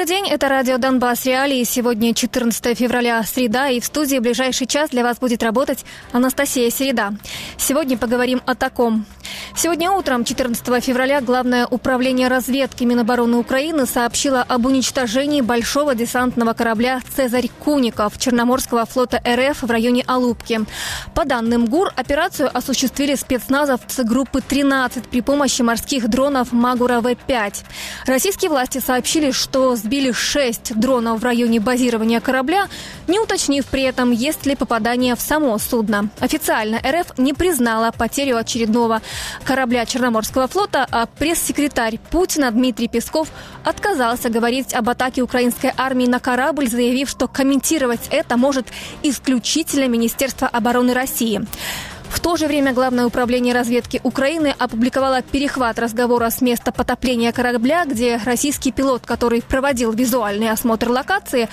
Добрый день, это радио «Донбасс Реалии». Сегодня 14 февраля, среда, и в студии в ближайший час для вас будет работать Анастасия Середа. Сегодня поговорим о таком. Сегодня утром, 14 февраля, Главное управление разведки Минобороны Украины сообщило об уничтожении большого десантного корабля «Цезарь Куников» Черноморского флота РФ в районе Алупки. По данным ГУР, операцию осуществили спецназовцы группы 13 при помощи морских дронов «Магура В-5». Российские власти сообщили, что сбили 6 дронов в районе базирования корабля, не уточнив при этом, есть ли попадание в само судно. Официально РФ не признала потерю очередного корабля Черноморского флота, а пресс-секретарь Путина Дмитрий Песков отказался говорить об атаке украинской армии на корабль, заявив, что комментировать это может исключительно Министерство обороны России. В то же время Главное управление разведки Украины опубликовало перехват разговора с места потопления корабля, где российский пилот, который проводил визуальный осмотр локации,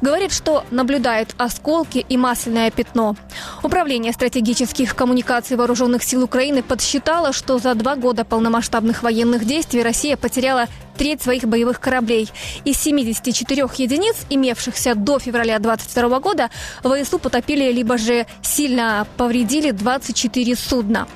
говорит, что наблюдает осколки и масляное пятно. Управление стратегических коммуникаций вооруженных сил Украины подсчитало, что за два года полномасштабных военных действий Россия потеряла треть своих боевых кораблей. Из 74 единиц, имевшихся до февраля 2022 года, ВСУ потопили либо же сильно повредили 24 судна.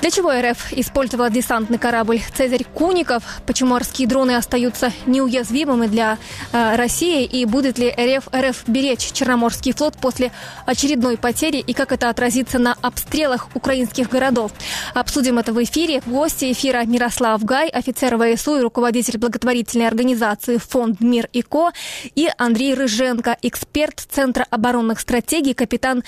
Для чего РФ использовала десантный корабль «Цезарь Куников», почему морские дроны остаются неуязвимыми для э, России и будет ли РФ, РФ беречь Черноморский флот после очередной потери и как это отразится на обстрелах украинских городов. Обсудим это в эфире. Гости эфира Мирослав Гай, офицер ВСУ и руководитель благотворительной организации «Фонд Мир и Ко» и Андрей Рыженко, эксперт Центра оборонных стратегий, капитан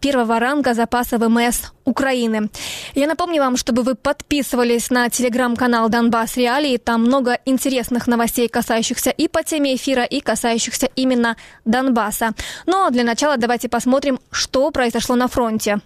первого ранга запаса ВМС Украины. Я напомню вам, чтобы вы подписывались на телеграм-канал Донбасс Реалии. Там много интересных новостей, касающихся и по теме эфира, и касающихся именно Донбасса. Но для начала давайте посмотрим, что произошло на фронте.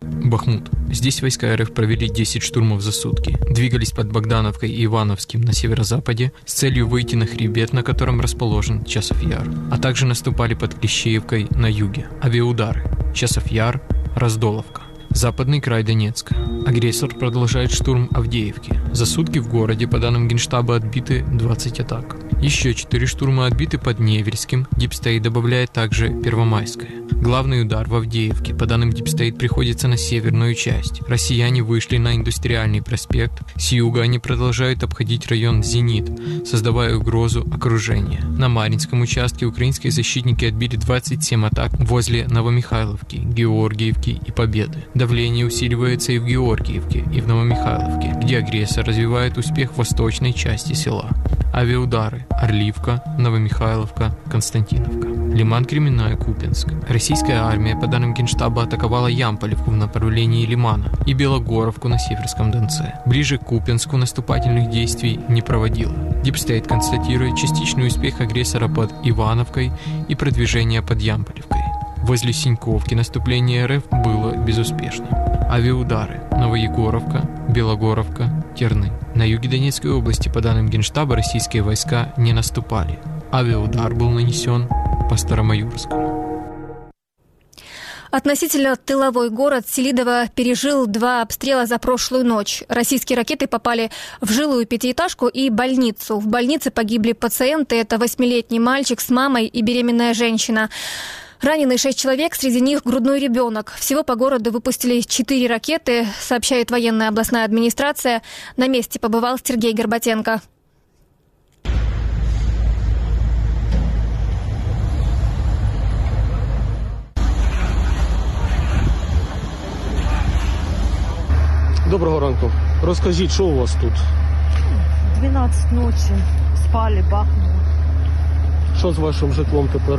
Бахмут. Здесь войска РФ провели 10 штурмов за сутки. Двигались под Богдановкой и Ивановским на северо-западе с целью выйти на хребет, на котором расположен Часов Яр. А также наступали под Клещеевкой на юге. Авиаудары. Часов Яр, Раздоловка. Западный край Донецка. Агрессор продолжает штурм Авдеевки. За сутки в городе, по данным Генштаба, отбиты 20 атак. Еще 4 штурма отбиты под Невельским. DeepState добавляет также Первомайское. Главный удар в Авдеевке, по данным DeepState, приходится на северную часть. Россияне вышли на Индустриальный проспект. С юга они продолжают обходить район Зенит, создавая угрозу окружения. На Маринском участке украинские защитники отбили 27 атак возле Новомихайловки, Георгиевки и Победы. Давление усиливается и в Георгиевке, и в Новомихайловке, где агрессор развивает успех в восточной части села. Авиаудары. Орливка, Новомихайловка, Константиновка. Лиман Кременная, Купинск. Российская армия, по данным Генштаба, атаковала Ямполевку в направлении Лимана и Белогоровку на Северском Донце. Ближе к Купинску наступательных действий не проводила. DeepState констатирует частичный успех агрессора под Ивановкой и продвижение под Ямполевкой. Возле Синьковки наступление РФ было безуспешным. Авиаудары. Новоегоровка, Белогоровка, Терны. На юге Донецкой области, по данным Генштаба, российские войска не наступали. Авиаудар был нанесен по Старомайорскому. Относительно тыловой город Селидово пережил два обстрела за прошлую ночь. Российские ракеты попали в жилую пятиэтажку и больницу. В больнице погибли пациенты. Это восьмилетний мальчик с мамой и беременная женщина. Ранены шесть человек, среди них грудной ребенок. Всего по городу выпустили четыре ракеты, сообщает военная областная администрация. На месте побывал Сергей Горбатенко. Доброго ранку. Розкажіть, що у вас тут? 12 ночи. Спали, бахнуло. Що з вашим житлом тепер?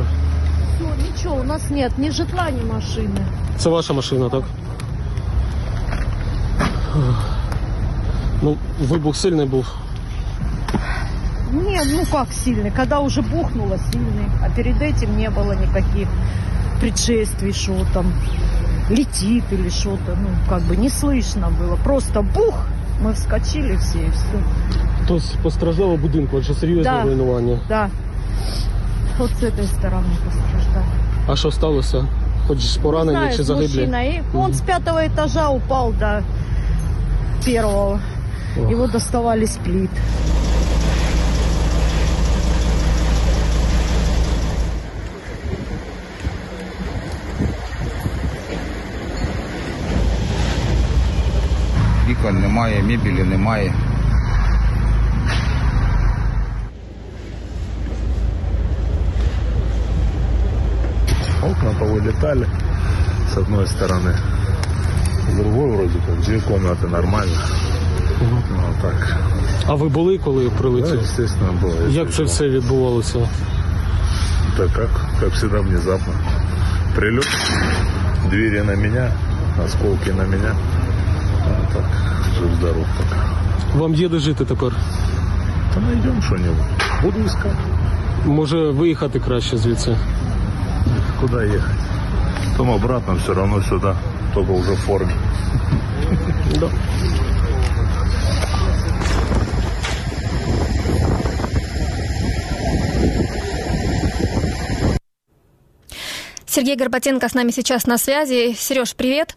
Ничего, у нас нет ни житла, ни машины. Це ваша машина, так? Ну, вибух сильний був. Не, ну как сильный, когда уже бухнуло сильный, а перед этим не было никаких предшествий, что там летит или что-то, ну как бы не слышно было, просто бух, мы вскочили все и все. Хтось постраждав у будинку, адже серйозне Да. руйнування. Да, ход з цієї сторони постраждав. А что сталося? Хоч поранені Знаю, чи загиблі? Мужчина. И он с пятого этажа упал до первого. Ох. Его доставали с плит. Вікон немає, мебелі немає. Окна повылетали с одной стороны. С другой вроде как две комнаты нормально. Ну, а так. А ви були, коли Да, прилетів? естественно, было. Як це все відбувалося? Да как, как всегда, внезапно. Прилет, двери на меня, осколки на меня. А так, жив-здоров пока. Вам є де жити тепер? Да найдем что-нибудь. Буду искать. Може виїхати краще звідси? Куда ехать? Потом обратно все равно сюда, только уже в форме. Сергей Горбатенко с нами сейчас на связи. Сереж, привет.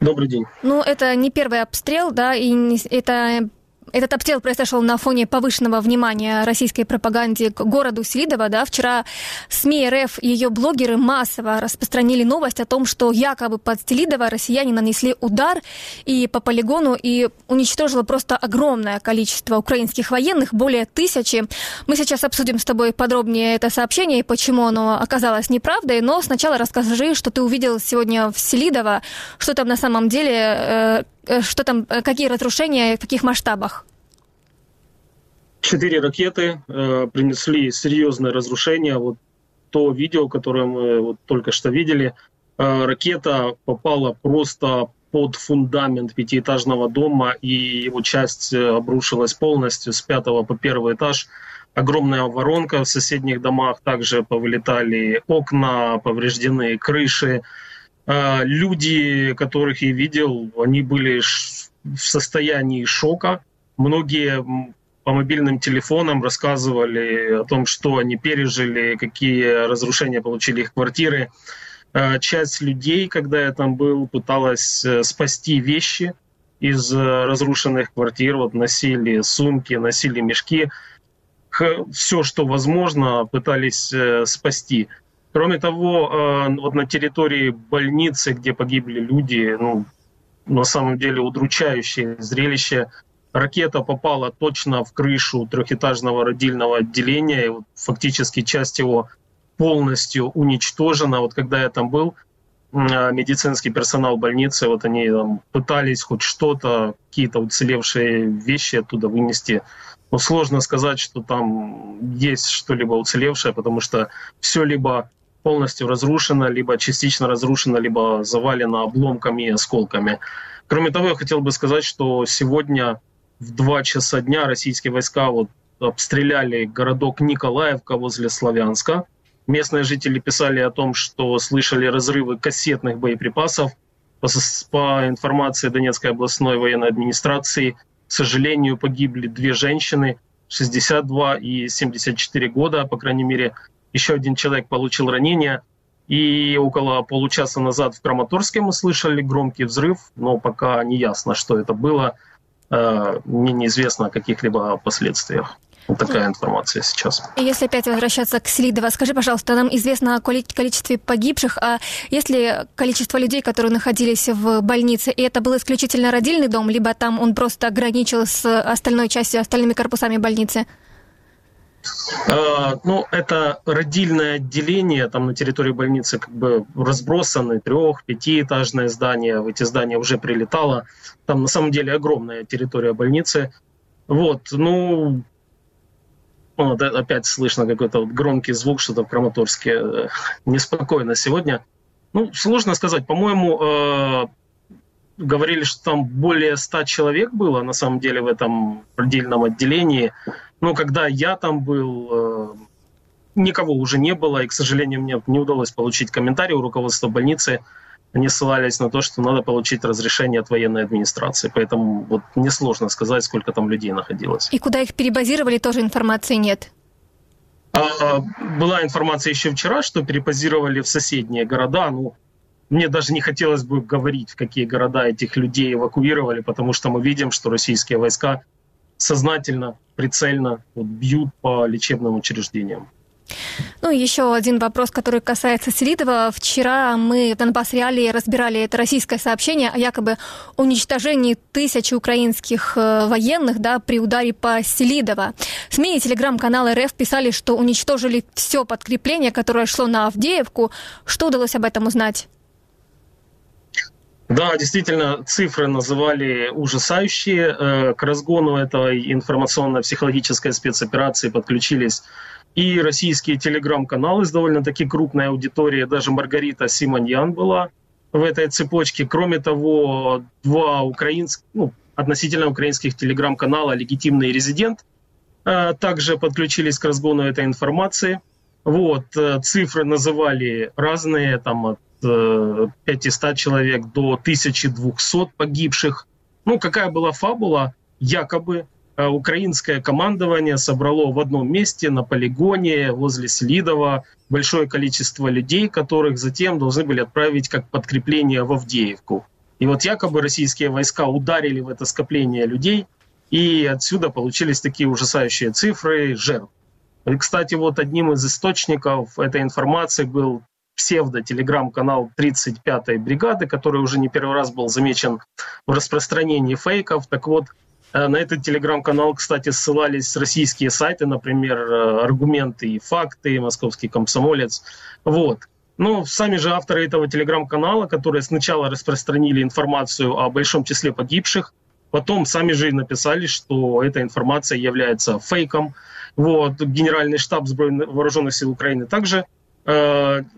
Добрий день. Ну, это не первый обстрел, да, и не- это этот обстрел произошел на фоне повышенного внимания российской пропаганде к городу Селидово. Да. Вчера СМИ РФ и ее блогеры массово распространили новость о том, что якобы под Селидово россияне нанесли удар и по полигону и уничтожило просто огромное количество украинских военных, более тысячи. Мы сейчас обсудим с тобой подробнее это сообщение и почему оно оказалось неправдой. Но сначала расскажи, что ты увидел сегодня в Селидово, что там на самом деле, э, что там, э, какие разрушения, в каких масштабах. Четыре ракеты э, принесли серьезное разрушение. Вот то видео, которое мы вот только что видели, э, ракета попала просто под фундамент пятиэтажного дома, и его часть э, обрушилась полностью с пятого по первый этаж. Огромная воронка в соседних домах, также повылетали окна, повреждены крыши. Э, Люди, которых я видел, они были в состоянии шока. Многие по мобильным телефонам рассказывали о том, что они пережили, какие разрушения получили их квартиры. Э, Часть людей, когда я там был, пыталась э, спасти вещи из э, разрушенных квартир, вот носили сумки, носили мешки, все, что возможно, пытались э, спасти. Кроме того, э, вот на территории больницы, где погибли люди, ну, на самом деле удручающее зрелище. Ракета попала точно в крышу трехэтажного родильного отделения, и вот фактически часть его полностью уничтожена. Вот когда я там был, а, медицинский персонал больницы, вот они там пытались хоть что-то, какие-то уцелевшие вещи оттуда вынести. Но сложно сказать, что там есть что-либо уцелевшее, потому что все либо полностью разрушено, либо частично разрушено, либо завалено обломками и осколками. Кроме того, я хотел бы сказать, что сегодня в 2 часа дня российские войска вот обстреляли городок Николаевка возле Славянска. Местные жители писали о том, что слышали разрывы кассетных боеприпасов. По, по информации Донецкой областной военной администрации, к сожалению, погибли две женщины, 62 и 74 года, по крайней мере, еще один человек получил ранение. И около получаса назад в Краматорске мы слышали громкий взрыв, но пока не ясно, что это было. Э, Мне неизвестно о каких-либо последствиях. Вот такая информация сейчас. Если опять возвращаться к Селидово, скажи, пожалуйста, нам известно о коли- количестве погибших, а есть ли количество людей, которые находились в больнице, и это был исключительно родильный дом, либо там он просто ограничил с остальной частью, остальными корпусами больницы? Э, Ну, это родильное отделение, там на территории больницы как бы разбросаны трех, пятиэтажные здания, в эти здания уже прилетало. Там на самом деле огромная территория больницы. Вот, ну, вот, опять слышно какой-то вот громкий звук, что-то в Краматорске э, неспокойно сегодня. Ну, сложно сказать. По-моему, э, говорили, что там более 100 человек было на самом деле в этом родильном отделении. Но когда я там был, э, никого уже не было, и, к сожалению, мне не удалось получить комментарий у руководства больницы. Они ссылались на то, что надо получить разрешение от военной администрации. Поэтому вот несложно сказать, сколько там людей находилось. И куда их перебазировали, тоже информации нет. А, была информация еще вчера, что перепозировали в соседние города. Ну, мне даже не хотелось бы говорить, в какие города этих людей эвакуировали, потому что мы видим, что российские войска сознательно, прицельно вот, бьют по лечебным учреждениям. Ну еще один вопрос, который касается Селидова. Вчера мы в Донбасс Реалии разбирали это российское сообщение о якобы уничтожении тысячи украинских э, военных да, при ударе по Селидово. СМИ и телеграм-канал РФ писали, что уничтожили все подкрепление, которое шло на Авдеевку. Что удалось об этом узнать? Да, действительно, цифры называли ужасающие. Э, к разгону этой информационно-психологической спецоперации подключились и российские телеграм-каналы с довольно-таки крупной аудиторией. Даже Маргарита Симоньян была в этой цепочке. Кроме того, два украинских, ну, относительно украинских телеграм-канала «Легитимный резидент» э, также подключились к разгону этой информации. Вот, э, цифры называли разные, там от 500 человек до 1200 погибших. Ну, какая была фабула? Якобы э, украинское командование собрало в одном месте на полигоне возле Селидова большое количество людей, которых затем должны были отправить как подкрепление в Авдеевку. И вот якобы российские войска ударили в это скопление людей, и отсюда получились такие ужасающие цифры жертв. И, кстати, вот одним из источников этой информации был псевдо-телеграм-канал 35-й бригады, который уже не первый раз был замечен в распространении фейков. Так вот, э, на этот телеграм-канал, кстати, ссылались российские сайты, например, э, «Аргументы и факты», «Московский комсомолец». Вот. Но сами же авторы этого телеграм-канала, которые сначала распространили информацию о большом числе погибших, потом сами же и написали, что эта информация является фейком. Вот. Генеральный штаб вооруженных сил Украины также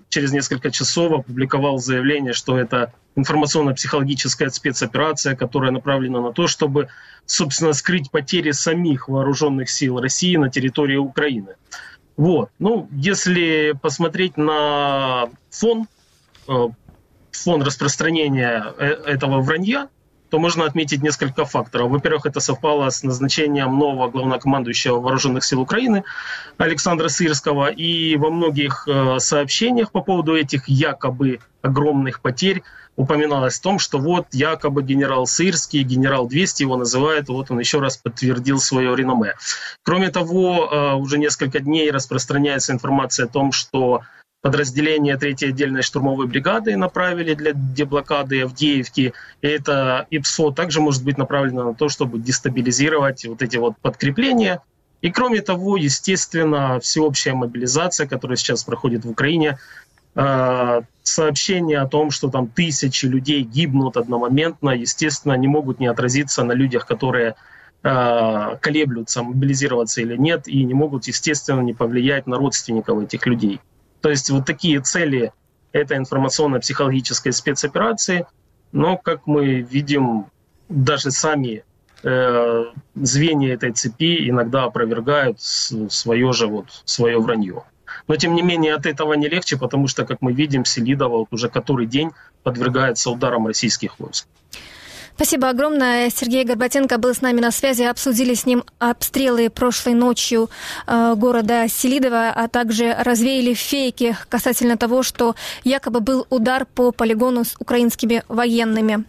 через несколько часов опубликовал заявление, что это информационно-психологическая спецоперация, которая направлена на то, чтобы, собственно, скрыть потери самих вооруженных сил России на территории Украины. Вот. Ну, если посмотреть на фон, э, фон распространения э, этого вранья, то можно отметить несколько факторов. Во-первых, это совпало с назначением нового главнокомандующего вооруженных сил Украины Александра Сырского. И во многих э, сообщениях по поводу этих якобы огромных потерь упоминалось о том, что вот якобы генерал Сырский, генерал 200 его называют, вот он еще раз подтвердил свое реноме. Кроме того, э, уже несколько дней распространяется информация о том, что подразделение 3-й отдельной штурмовой бригады направили для деблокады Авдеевки. И это ИПСО также может быть направлено на то, чтобы дестабилизировать вот эти вот подкрепления. И кроме того, естественно, всеобщая мобилизация, которая сейчас проходит в Украине, э, сообщения о том, что там тысячи людей гибнут одномоментно, естественно, не могут не отразиться на людях, которые э, колеблются, мобилизироваться или нет, и не могут, естественно, не повлиять на родственников этих людей. То есть вот такие цели этой информационно-психологической спецоперации, но, как мы видим, даже сами э, звенья этой цепи иногда опровергают свое же вот, свое вранье. Но, тем не менее, от этого не легче, потому что, как мы видим, Селидова вот уже который день подвергается ударам российских войск. Спасибо огромное. Сергей Горбатенко был с нами на связи. Обсудили с ним обстрелы прошлой ночью э, города Селидова, а также развеяли фейки касательно того, что якобы был удар по полигону с украинскими военными.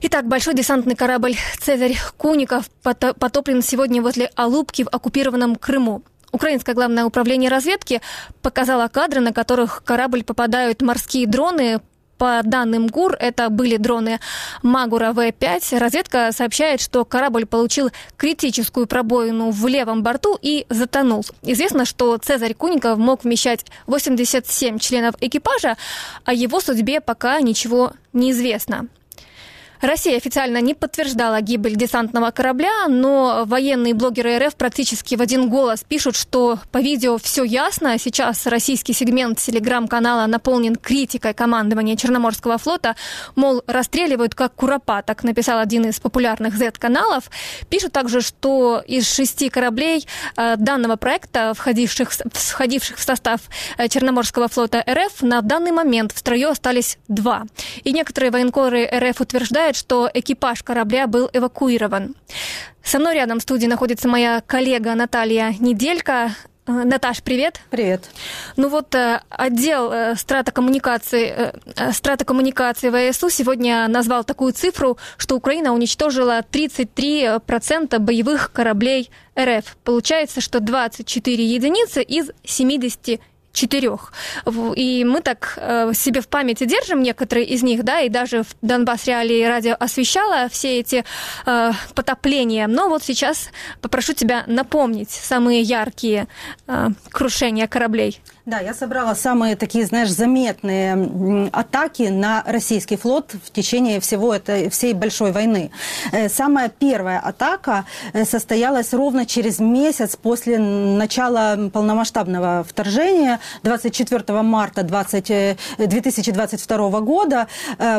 Итак, большой десантный корабль «Цезарь Куников» потоплен сегодня возле Алубки в оккупированном Крыму. Украинское главное управление разведки показало кадры, на которых корабль попадают морские дроны, по данным ГУР, это были дроны Магура В-5. Разведка сообщает, что корабль получил критическую пробоину в левом борту и затонул. Известно, что Цезарь Куников мог вмещать 87 членов экипажа, о его судьбе пока ничего не известно. Россия официально не подтверждала гибель десантного корабля, но военные блогеры РФ практически в один голос пишут, что по видео все ясно. Сейчас российский сегмент телеграм-канала наполнен критикой командования Черноморского флота. Мол, расстреливают как куропаток, написал один из популярных Z-каналов. Пишут также, что из шести кораблей э, данного проекта, входивших, входивших в состав э, Черноморского флота РФ, на данный момент в строю остались два. И некоторые военкоры РФ утверждают, сообщает, что экипаж корабля был эвакуирован. Со мной рядом в студии находится моя коллега Наталья Неделька. Э, Наташ, привет. Привет. Ну вот э, отдел э, стратокоммуникации, стратокоммуникации ВСУ сегодня назвал такую цифру, что Украина уничтожила 33% боевых кораблей РФ. Получается, что 24 единицы из 70 четырех. И мы так э, себе в памяти держим некоторые из них, да, и даже в Донбасс Реалии радио освещало все эти э, потопления. Но вот сейчас попрошу тебя напомнить самые яркие э, крушения кораблей. Да, я собрала самые такие, знаешь, заметные атаки на российский флот в течение всего этой, всей большой войны. Э, самая первая атака э, состоялась ровно через месяц после начала полномасштабного вторжения, 24 марта 20, 2022 э, года,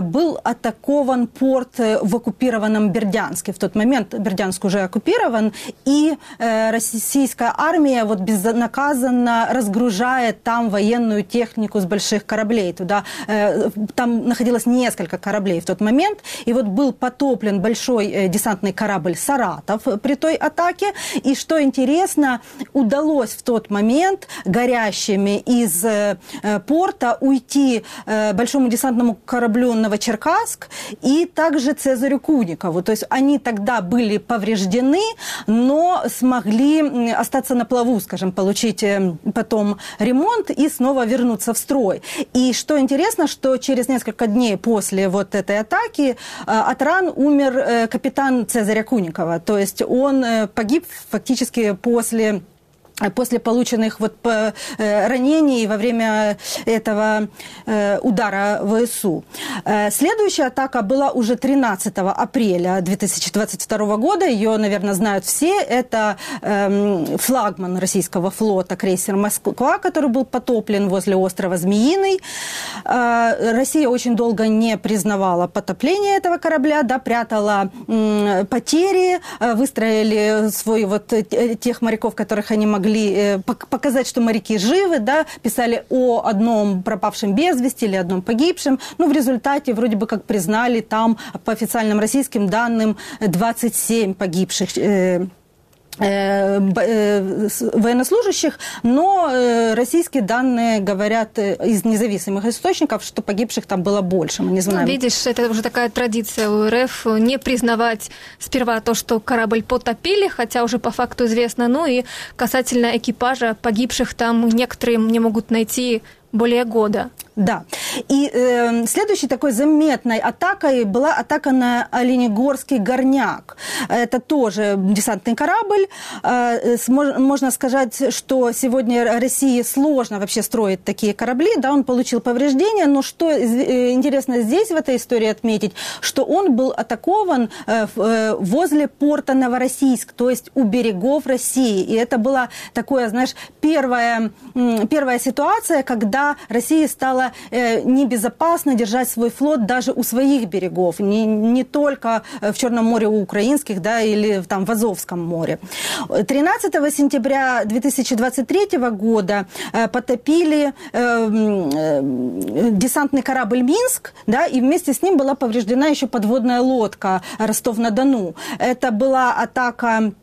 был атакован порт в оккупированном Бердянске. В тот момент Бердянск уже оккупирован, и российская армия вот безнаказанно разгружает там военную технику с больших кораблей. Туда, э, там находилось несколько кораблей в тот момент. И вот был потоплен большой э, десантный корабль «Саратов» при той атаке. И что интересно, удалось в тот момент горящими из э, порта уйти большому десантному кораблю «Новочеркасск» и также Цезарю Куникову. То есть они тогда были повреждены, но смогли остаться на плаву, скажем, получить потом ремонт ремонт и снова вернуться в строй. И что интересно, что через несколько дней после вот этой атаки э, от ран умер э, капитан Цезаря Куникова. То есть он э, погиб фактически после после полученных вот э, ранений во время этого э, удара ВСУ. Э, следующая атака была уже 13 апреля 2022 года. Ее, наверное, знают все. Это эм, флагман российского флота крейсер «Москва», который был потоплен возле острова Змеиный. Россия очень долго не признавала потопление этого корабля, да, прятала потери, выстроили свой вот тех моряков, которых они могли могли э, показать, что моряки живы, да, писали о одном пропавшем без вести или одном погибшем. Ну, в результате вроде бы как признали там по официальным российским данным 27 погибших э, военнослужащих, но э, российские данные говорят из независимых источников, что погибших там было больше. Мы не ну, знаем. Видишь, это уже такая традиция у РФ не признавать сперва то, что корабль потопили, хотя уже по факту известно, ну и касательно экипажа погибших там некоторые не могут найти более года. Да. И э, следующей такой заметной атакой была атака на Оленегорский горняк. Это тоже десантный корабль. Э, можно сказать, что сегодня России сложно вообще строить такие корабли. Да, он получил повреждения, но что э, интересно здесь в этой истории отметить, что он был атакован э, э, возле порта Новороссийск, то есть у берегов России. И это была такое, знаешь, первая, первая ситуация, когда Россия стала было э, небезопасно держать свой флот даже у своих берегов, не, не только э, в Черном море у украинских, да, или там в Азовском море. 13 сентября 2023 года э, потопили десантный корабль «Минск», да, и вместе с ним была повреждена еще подводная лодка «Ростов-на-Дону». Это была атака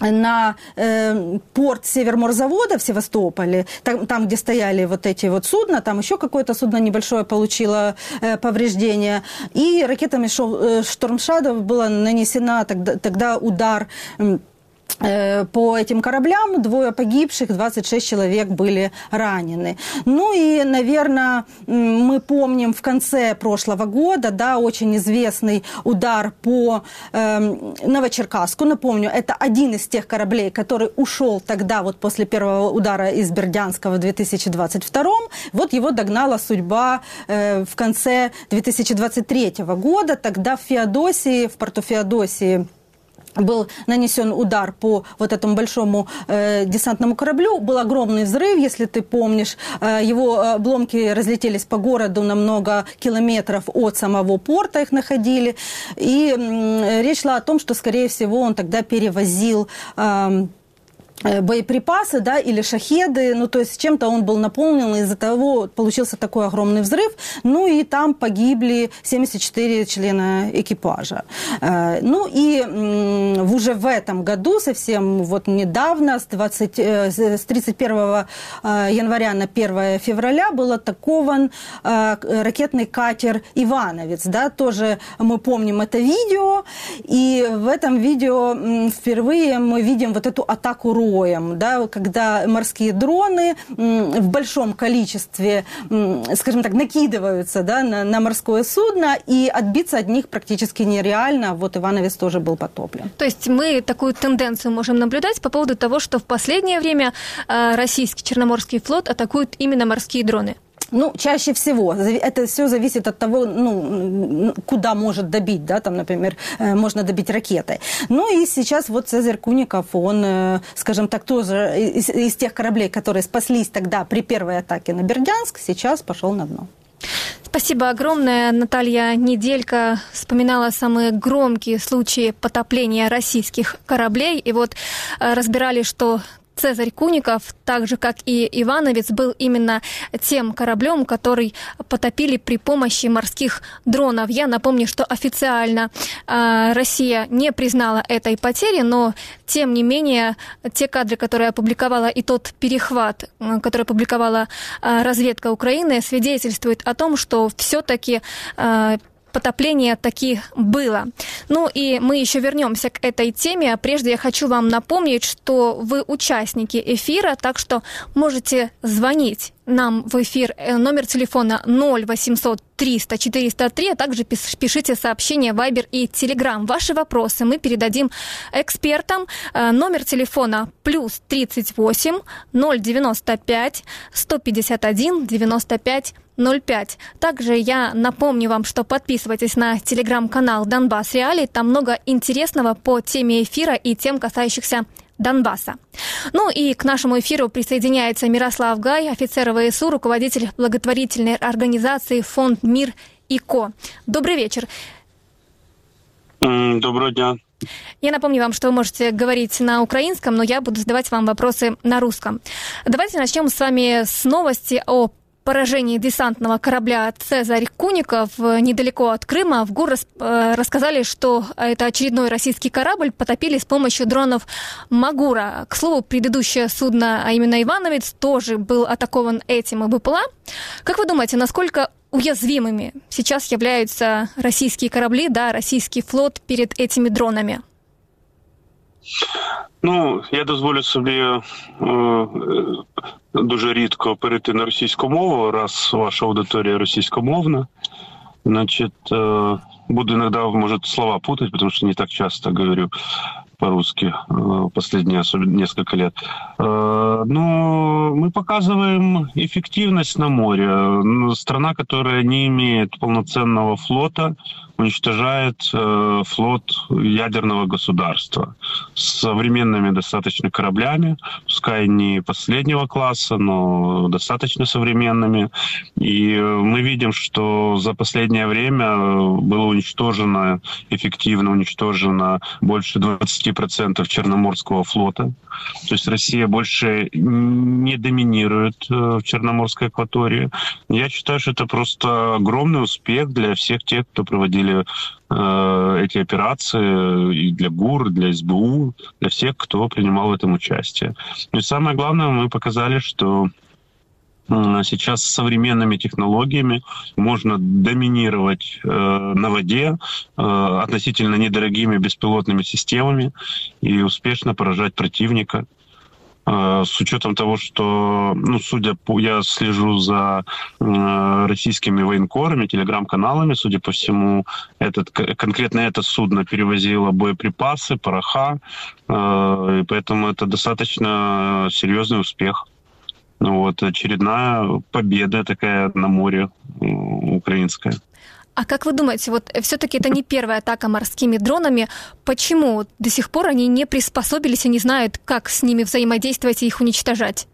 на э, порт Северморзавода в Севастополе, там, там, где стояли вот эти вот судна, там еще какое-то судно небольшое получило э, повреждение. И ракетами э, Штормшадов была нанесена тогда, тогда удар э, по этим кораблям двое погибших, 26 человек были ранены. Ну и, наверное, мы помним в конце прошлого года, да, очень известный удар по э, Новочеркасску. Напомню, это один из тех кораблей, который ушел тогда, вот после первого удара из Бердянска в 2022. Вот его догнала судьба э, в конце 2023 года. Тогда в Феодосии, в порту Феодосии, был нанесен удар по вот этому большому э, десантному кораблю. Был огромный взрыв, если ты помнишь. Э, его обломки разлетелись по городу на много километров от самого порта, их находили. И э, речь шла о том, что, скорее всего, он тогда перевозил... Э, Э, боеприпасы, да, или шахеды, ну, то есть чем-то он был наполнен, из-за того получился такой огромный взрыв, ну, и там погибли 74 члена экипажа. Э, ну, и уже в этом году, совсем вот недавно, с, 20, э, с 31 января на 1 февраля был атакован ракетный катер «Ивановец», да, тоже мы помним это видео, и в этом видео впервые мы видим вот эту атаку РУ роем, да, когда морские дроны в большом количестве, скажем так, накидываются да, на, на морское судно, и отбиться от них практически нереально. Вот Ивановец тоже был потоплен. То есть мы такую тенденцию можем наблюдать по поводу того, что в последнее время э, российский Черноморский флот атакует именно морские дроны. Ну, чаще всего. Это все зависит от того, ну, куда может добить, да, там, например, э, можно добить ракетой. Ну и сейчас вот Цезарь Куников, он, э, скажем так, тоже из, из тех кораблей, которые спаслись тогда при первой атаке на Бердянск, сейчас пошел на дно. Спасибо огромное. Наталья Неделька вспоминала самые громкие случаи потопления российских кораблей. И вот э, разбирали, что Цезарь Куников, так же как и Ивановец, был именно тем кораблем, который потопили при помощи морских дронов. Я напомню, что официально э, Россия не признала этой потери, но тем не менее те кадры, которые опубликовала и тот перехват, э, который опубликовала э, разведка Украины, свидетельствует о том, что все-таки э, потопление таки было. Ну и мы еще вернемся к этой теме. Прежде я хочу вам напомнить, что вы участники эфира, так что можете звонить нам в эфир э, номер телефона 0800 300 403, а также пишите сообщения Viber и Telegram. Ваши вопросы мы передадим экспертам. Э, номер телефона плюс 38 095 151 95 05. Также я напомню вам, что подписывайтесь на телеграм-канал Донбасс Реалии. Там много интересного по теме эфира и тем, касающихся Донбасса. Ну и к нашему эфиру присоединяется Мирослав Гай, офицер ВСУ, руководитель благотворительной организации «Фонд Мир и Ко». Добрый вечер. Доброго дня. Я напомню вам, что вы можете говорить на украинском, но я буду задавать вам вопросы на русском. Давайте начнем с вами с новости о поражении десантного корабля «Цезарь Куников» недалеко от Крыма. В ГУР э, рассказали, что это очередной российский корабль потопили с помощью дронов «Магура». К слову, предыдущее судно, а именно «Ивановец», тоже был атакован этим и БПЛА. Как вы думаете, насколько уязвимыми сейчас являются российские корабли, да, российский флот перед этими дронами? Ну, я дозволю собі е, дуже рідко перейти на російську мову, раз ваша аудиторія російськомовна. Значит, е, буду иногда, может, слова путать, потому что не так часто говорю по-русски э, последние особенно несколько лет. Э, но мы показываем эффективность на море. Страна, которая не имеет полноценного флота, уничтожает э, флот ядерного государства с современными достаточно кораблями, пускай не последнего класса, но достаточно современными. И мы видим, что за последнее время было уничтожено, эффективно уничтожено больше 20% Черноморского флота. То есть Россия больше не доминирует э, в Черноморской акватории. Я считаю, что это просто огромный успех для всех тех, кто проводили э, эти операции и для ГУР, для СБУ, для всех, кто принимал в этом участие. И самое главное, мы показали, что Сейчас с современными технологиями можно доминировать э, на воде э, относительно недорогими беспилотными системами и успешно поражать противника. Э, с учетом того, что, ну, судя по, я слежу за э, российскими военкорами, телеграм-каналами, судя по всему, этот, конкретно это судно перевозило боеприпасы, пороха, э, и поэтому это достаточно серьезный успех. Ну вот очередная победа такая на море украинская. А как вы думаете, вот все-таки это не первая атака морскими дронами? Почему до сих пор они не приспособились и не знают, как с ними взаимодействовать и их уничтожать?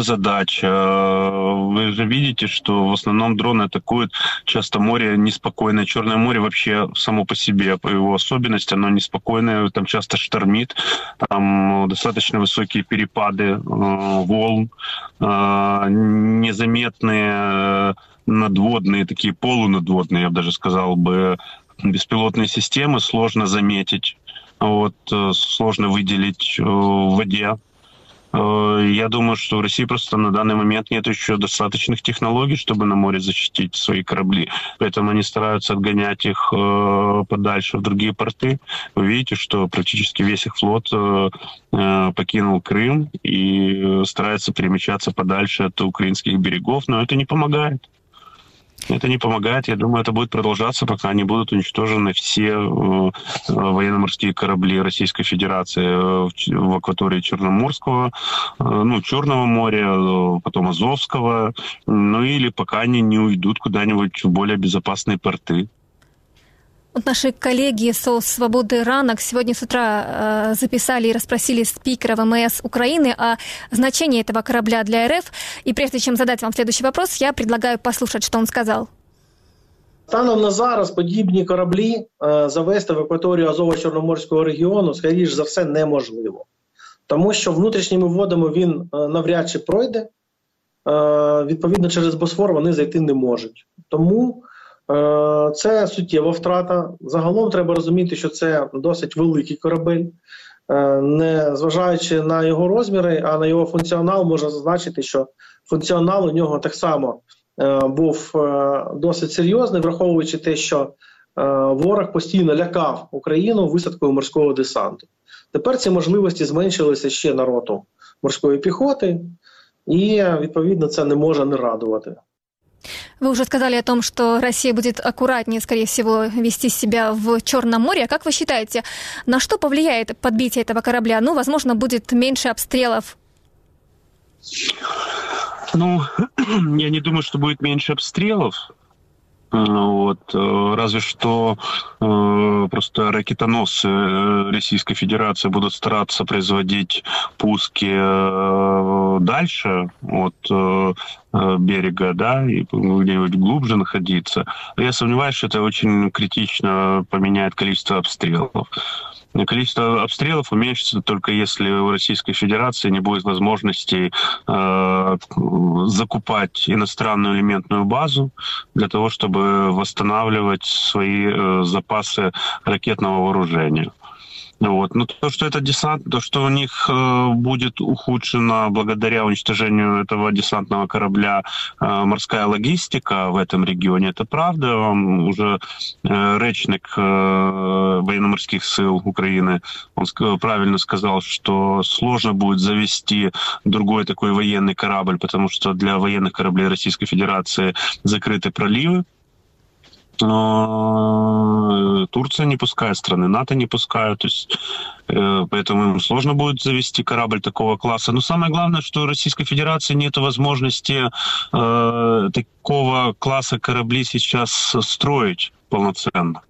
Задача. Вы же видите, что в основном дроны атакуют часто море неспокойное. Черное море вообще само по себе, по его особенности, оно неспокойное, там часто штормит, там достаточно высокие перепады э, волн, э, незаметные надводные, такие полунадводные, я бы даже сказал бы, беспилотные системы сложно заметить, вот, э, сложно выделить э, в воде. Э, я думаю, что в России просто на данный момент нет еще достаточных технологий, чтобы на море защитить свои корабли. Поэтому они стараются отгонять их подальше в другие порты. Вы видите, что практически весь их флот покинул Крым и старается перемещаться подальше от украинских берегов, но это не помогает. Это не помогает. Я думаю, это будет продолжаться, пока не будут уничтожены все э, военно-морские корабли Российской Федерации э, в акватории Черноморского, э, ну, Черного моря, потом Азовского, ну или пока они не уйдут куда-нибудь в более безопасные порты. Вот наши коллеги со «Свободы ранок» сегодня с утра э, записали и расспросили спикера ВМС Украины о значении этого корабля для РФ. И прежде чем задать вам следующий вопрос, я предлагаю послушать, что он сказал. Станом на зараз подібні кораблі е, завести в акваторію Азово-Чорноморського регіону, скоріш за все, неможливо. Тому що внутрішніми водами він е, навряд чи пройде. Е, відповідно, через Босфор вони зайти не можуть. Тому Е, це суттєва втрата. Загалом треба розуміти, що це досить великий корабель, е, не зважаючи на його розміри, а на його функціонал, можна зазначити, що функціонал у нього так само е, був досить серйозний, враховуючи те, що ворог постійно лякав Україну висадкою морського десанту. Тепер ці можливості зменшилися ще на роту морської піхоти, і відповідно це не може не радувати. Вы уже сказали о том, что Россия будет аккуратнее, скорее всего, вести себя в Черном море. А как вы считаете, на что повлияет подбитие этого корабля? Ну, возможно, будет меньше обстрелов. Ну, я не думаю, что будет меньше обстрелов. Вот. Э, разве что э, просто ракетоносцы э, Российской Федерации будут стараться производить пуски э, дальше от э, э берега, да, и где-нибудь глубже находиться. Я сомневаюсь, что это очень критично поменяет количество обстрелов. Количество обстрелов уменьшится только если у Российской Федерации не будет возможности э, закупать иностранную элементную базу для того, чтобы восстанавливать свои э, запасы ракетного вооружения. Вот. Но то, что это десант, то, что у них э, будет ухудшена благодаря уничтожению этого десантного корабля э, морская логистика в этом регионе, это правда. Уже э, речник военно-морских сил Украины, он правильно сказал, что сложно будет завести другой такой военный корабль, потому что для военных кораблей Российской Федерации закрыты проливы, но Турция не пускает, страны НАТО не пускают, то есть э, поэтому им сложно будет завести корабль такого класса. Но самое главное, что у Российской Федерации нет возможности э, такого класса корабли сейчас строить полноценно.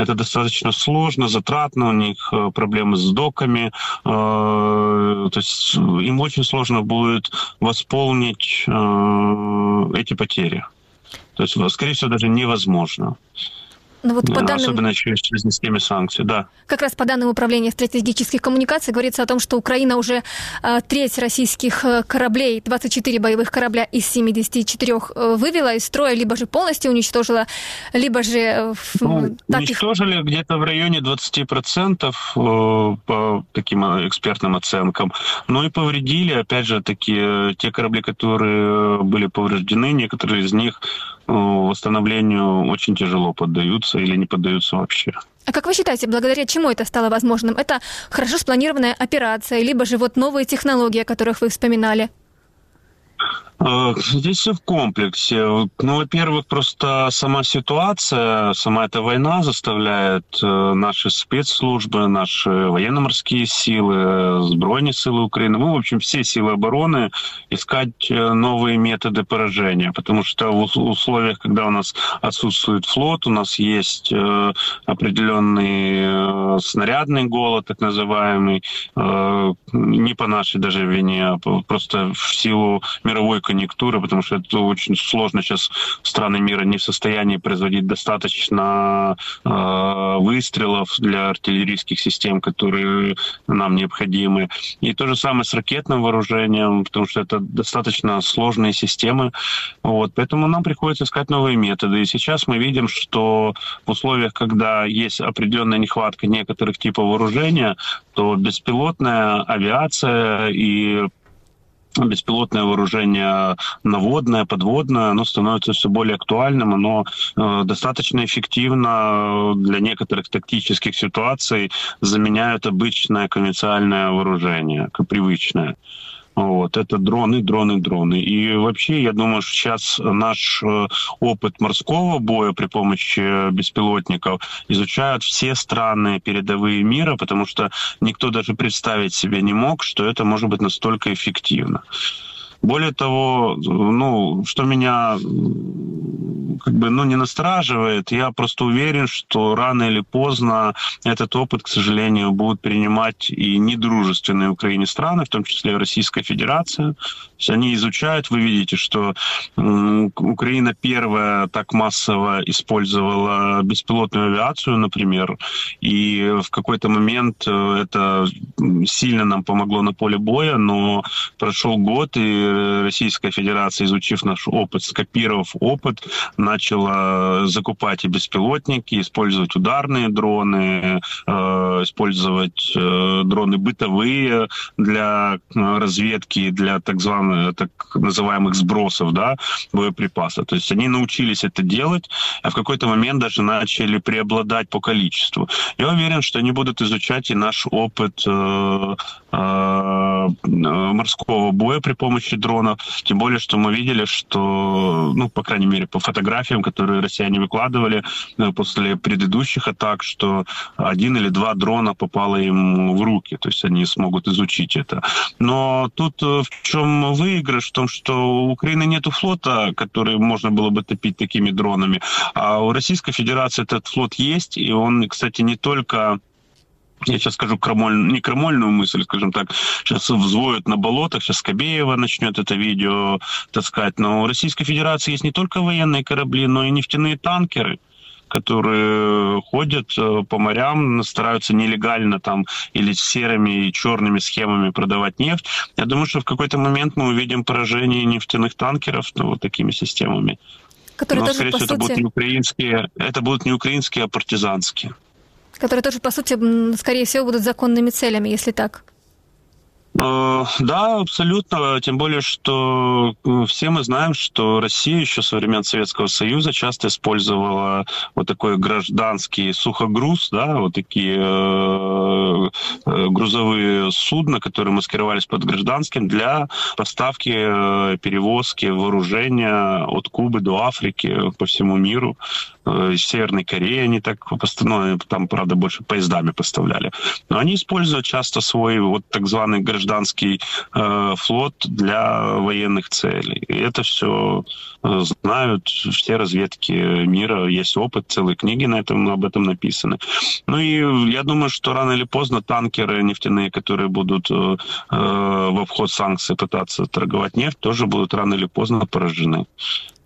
Это достаточно сложно, затратно, у них э, проблемы с доками, э, то есть им очень сложно будет восполнить э, эти потери. То есть, скорее всего, даже невозможно. Ну, вот по данным... Особенно еще в связи с теми санкций, да. Как раз по данным Управления стратегических коммуникаций говорится о том, что Украина уже э, треть российских э, кораблей, 24 боевых корабля из 74 э, вывела из строя, либо же полностью уничтожила, либо же... Э, ну, так уничтожили их... где-то в районе 20% э, по таким э, экспертным оценкам. Ну и повредили, опять же, такие те корабли, которые были повреждены, некоторые из них восстановлению очень тяжело поддаются или не поддаются вообще. А как вы считаете, благодаря чему это стало возможным? Это хорошо спланированная операция, либо же вот новые технологии, о которых вы вспоминали? Э, здесь все в комплексе. Ну, во-первых, просто сама ситуация, сама эта война заставляет э, наши спецслужбы, наши военно-морские силы, сбройные силы Украины, ну, в общем, все силы обороны искать э, новые методы поражения. Потому что в условиях, когда у нас отсутствует флот, у нас есть определенный снарядный голод, так называемый, не по нашей даже вине, а просто в силу мировой конъюнктуры, потому что это очень сложно сейчас страны мира не в состоянии производить достаточно э, выстрелов для артиллерийских систем, которые нам необходимы. И то же самое с ракетным вооружением, потому что это достаточно сложные системы. Вот. Поэтому нам приходится искать новые методы. И сейчас мы видим, что в условиях, когда есть определенная нехватка некоторых типов вооружения, то беспилотная авиация и беспилотное вооружение наводное, подводное, оно становится все более актуальным, оно э, достаточно эффективно для некоторых тактических ситуаций заменяет обычное конвенциальное вооружение, привычное. Вот, это дроны, дроны, дроны. И вообще, я думаю, что сейчас наш э, опыт морского боя при помощи беспилотников изучают все страны передовые мира, потому что никто даже представить себе не мог, что это может быть настолько эффективно. Более того, ну, что меня как бы, ну, не настораживает, я просто уверен, что рано или поздно этот опыт, к сожалению, будут принимать и недружественные Украине страны, в том числе Российская Федерация. То есть они изучают, вы видите, что Украина первая так массово использовала беспилотную авиацию, например, и в какой-то момент э, это сильно нам помогло на поле боя, но прошел год, и Российская Федерация, изучив наш опыт, скопировав опыт, начала закупать и беспилотники, использовать ударные дроны, э, использовать э, дроны бытовые для разведки, для так, званых, так называемых сбросов да, боеприпасов. То есть они научились это делать, а в какой-то момент даже начали преобладать по количеству. Я уверен, что они будут изучать и наш опыт э, морского боя при помощи дронов. Тем более, что мы видели, что, ну, по крайней мере, по фотографиям, которые россияне выкладывали э, после предыдущих атак, что один или два дрона попало им в руки. То есть они смогут изучить это. Но тут э, в чем выигрыш? В том, что у Украины нет флота, который можно было бы топить такими дронами. А у Российской Федерации этот флот есть, и он, кстати, не только я сейчас скажу крамоль, не крамольную мысль, скажем так, сейчас взвоют на болотах, сейчас Скобеева начнет это видео таскать, но у Российской Федерации есть не только военные корабли, но и нефтяные танкеры, которые ходят э, по морям, стараются нелегально там или серыми и черными схемами продавать нефть. Я думаю, что в какой-то момент мы увидим поражение нефтяных танкеров ну, вот такими системами. Которые Но, тоже, скорее всего, сути... это будут не украинские, это будут не украинские, а партизанские которые тоже, по сути, скорее всего, будут законными целями, если так. Э, да, абсолютно. Тем более, что э, все мы знаем, что Россия еще со времен Советского Союза часто использовала вот такой гражданский сухогруз, да, вот такие э, грузовые судна, которые маскировались под гражданским для поставки, перевозки вооружения от Кубы до Африки по всему миру. Из Северной Кореи они так ну, там, правда, больше поездами поставляли. Но они используют часто свой вот так званый гражданский гражданский э, флот для военных целей. И это все э, знают все разведки мира. Есть опыт, целые книги на этом, об этом написаны. Ну и я думаю, что рано или поздно танкеры нефтяные, которые будут э, э в обход санкций пытаться торговать нефть, тоже будут рано или поздно поражены.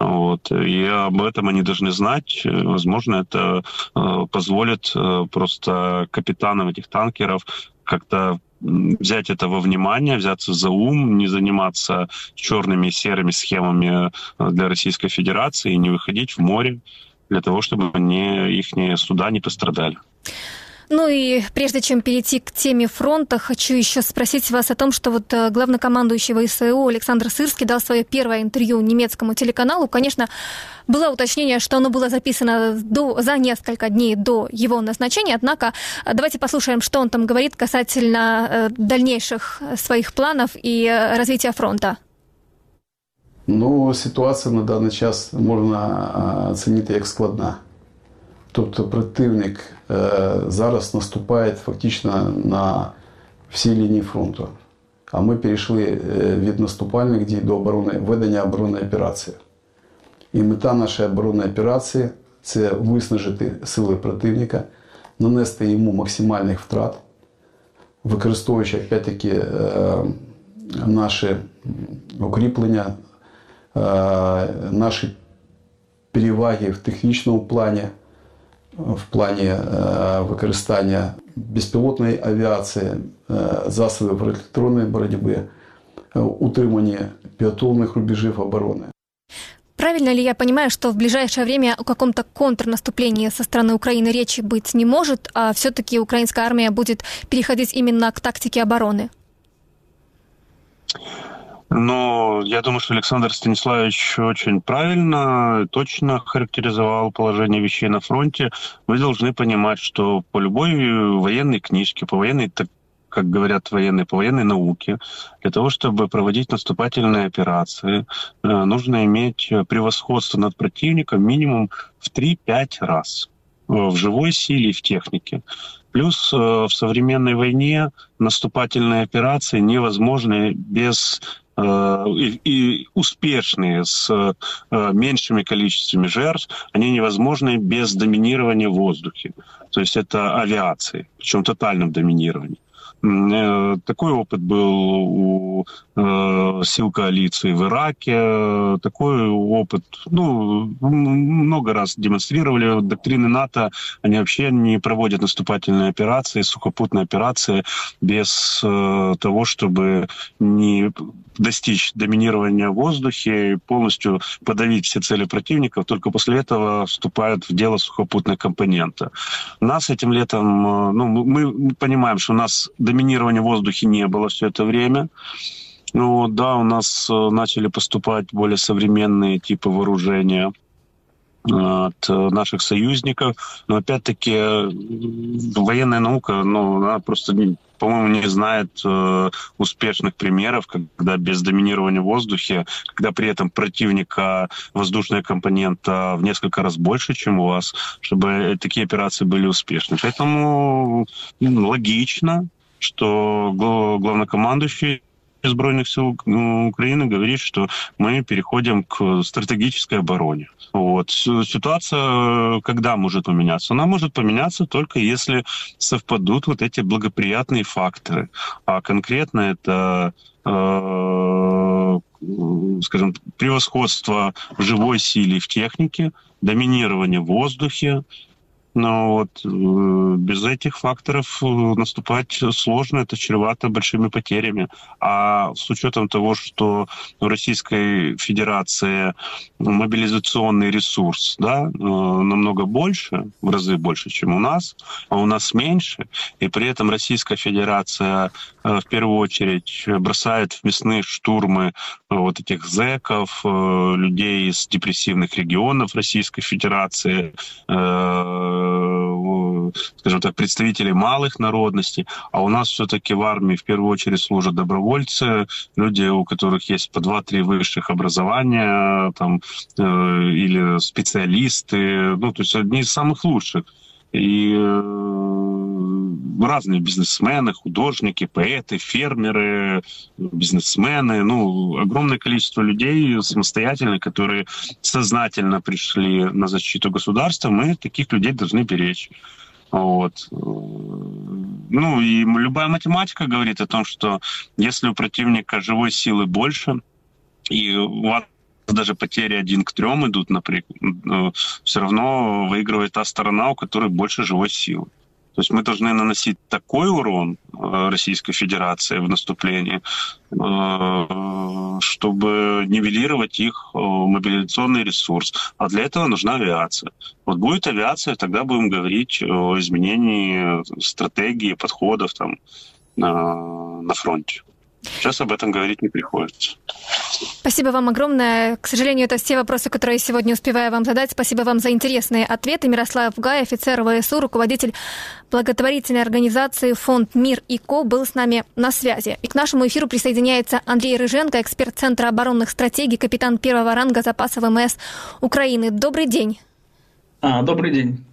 Вот. И об этом они должны знать. Возможно, это э, позволит э, просто капитанам этих танкеров как-то взять это во внимание, взяться за ум, не заниматься черными и серыми схемами э, для Российской Федерации и не выходить в море для того, чтобы они, их суда не пострадали. Ну и прежде чем перейти к теме фронта, хочу еще спросить вас о том, что вот э, главнокомандующий ВСУ Александр Сырский дал свое первое интервью немецкому телеканалу. Конечно, было уточнение, что оно было записано до, за несколько дней до его назначения, однако э, давайте послушаем, что он там говорит касательно э, дальнейших своих планов и развития фронта. Ну, ситуація на даний час можна оцінити як складна. Тобто противник е, зараз наступає фактично на всі лінії фронту. А ми перейшли е, від наступальних дій до оборони, ведення оборонної операції. І мета нашої оборонної операції це виснажити сили противника, нанести йому максимальних втрат, використовуючи опять-таки е, наші укріплення, наші переваги в технічному плані, в плані використання безпілотної авіації, засобів електронної боротьби, утримання підготовлених рубежів оборони. Правильно ли я понимаю, что в ближайшее время о каком-то контрнаступлении со стороны Украины речи быть не может, а все-таки украинская армия будет переходить именно к тактике обороны? Но я думаю, что Александр Станиславович очень правильно, точно характеризовал положение вещей на фронте. Вы должны понимать, что по любой военной книжке, по военной как говорят военные, по военной науке, для того, чтобы проводить наступательные операции, э, нужно иметь превосходство над противником минимум в 3-5 раз э, в живой силе и в технике. Плюс э, в современной войне наступательные операции невозможны без и, и успешные с меньшими количествами жертв, они невозможны без доминирования в воздухе. То есть это авиации, причем тотальном доминировании. Э, такой опыт был у э, сил коалиции в Ираке. Такой опыт, ну, много раз демонстрировали. Доктрины НАТО, они вообще не проводят наступательные операции, сухопутные операции без э, того, чтобы не достичь доминирования в воздухе и полностью подавить все цели противников. Только после этого вступают в дело сухопутные компоненты. Нас этим летом, ну, мы понимаем, что у нас доминирования в воздухе не было все это время. Ну да, у нас э, начали поступать более современные типы вооружения от наших союзников. Но опять-таки военная наука, ну, она просто, по-моему, не знает э, успешных примеров, когда без доминирования в воздухе, когда при этом противника воздушная компонента в несколько раз больше, чем у вас, чтобы такие операции были успешны. Поэтому логично, что главнокомандующий Збройных сил ну, Украины говорит, что мы переходим к стратегической обороне. Вот. Ситуация когда может поменяться? Она может поменяться только если совпадут вот эти благоприятные факторы. А конкретно это э, скажем, превосходство в живой силе в технике, доминирование в воздухе, но вот э, без этих факторов э, наступать сложно, это чревато большими потерями. А с учетом того, что в Российской Федерации мобилизационный ресурс да, э, намного больше, в разы больше, чем у нас, а у нас меньше, и при этом Российская Федерация в первую очередь бросает в мясные штурмы вот этих зэков, людей из депрессивных регионов Российской Федерации, скажем так, представителей малых народностей, а у нас все-таки в армии в первую очередь служат добровольцы, люди, у которых есть по два-три высших образования, там, э, или специалисты, ну, то есть одни из самых лучших. И э, разные бизнесмены, художники, поэты, фермеры, бизнесмены, ну, огромное количество людей самостоятельно, которые сознательно пришли на защиту государства, мы таких людей должны беречь. Вот. Ну и любая математика говорит о том, что если у противника живой силы больше, и у вас даже потери один к трем идут, например, все равно выигрывает та сторона, у которой больше живой силы. То есть мы должны наносить такой урон э, Российской Федерации в наступлении, э, чтобы нивелировать их э, мобилизационный ресурс. А для этого нужна авиация. Вот будет авиация, тогда будем говорить о изменении стратегии, подходов там, на, на фронте. Сейчас об этом говорить не приходится. Спасибо вам огромное. К сожалению, это все вопросы, которые сегодня успеваю вам задать. Спасибо вам за интересные ответы. Мирослав Гай, офицер ВСУ, руководитель благотворительной организации «Фонд Мир и Ко» был с нами на связи. И к нашему эфиру присоединяется Андрей Рыженко, эксперт Центра оборонных стратегий, капитан первого ранга запаса ВМС Украины. Добрый день. А, добрый день.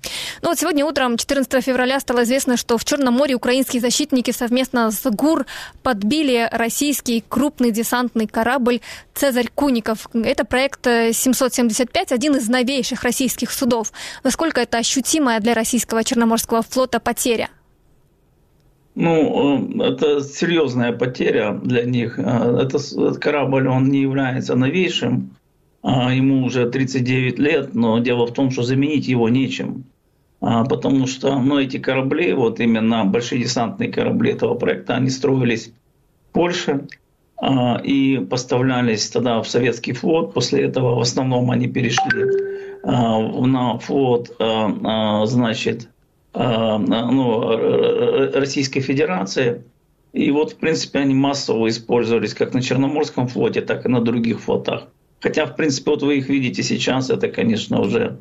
Ну вот сегодня утром, 14 февраля, стало известно, что в Черном море украинские защитники совместно с ГУР подбили российский крупный десантный корабль «Цезарь Куников». Это проект 775, один из новейших российских судов. Насколько это ощутимая для российского Черноморского флота потеря? Ну, э, это серьезная потеря для них. Э, этот корабль, он не является новейшим, ему уже 39 лет, но дело в том, что заменить его нечем. А, потому что ну, эти корабли, вот именно большие десантные корабли этого проекта, они строились в Польше а, и поставлялись тогда в советский флот. После этого в основном они перешли на флот, значит, ну, Российской Федерации. И вот, в принципе, они массово использовались как на Черноморском флоте, так и на других флотах. Хотя, в принципе, вот вы их видите сейчас, это, конечно, уже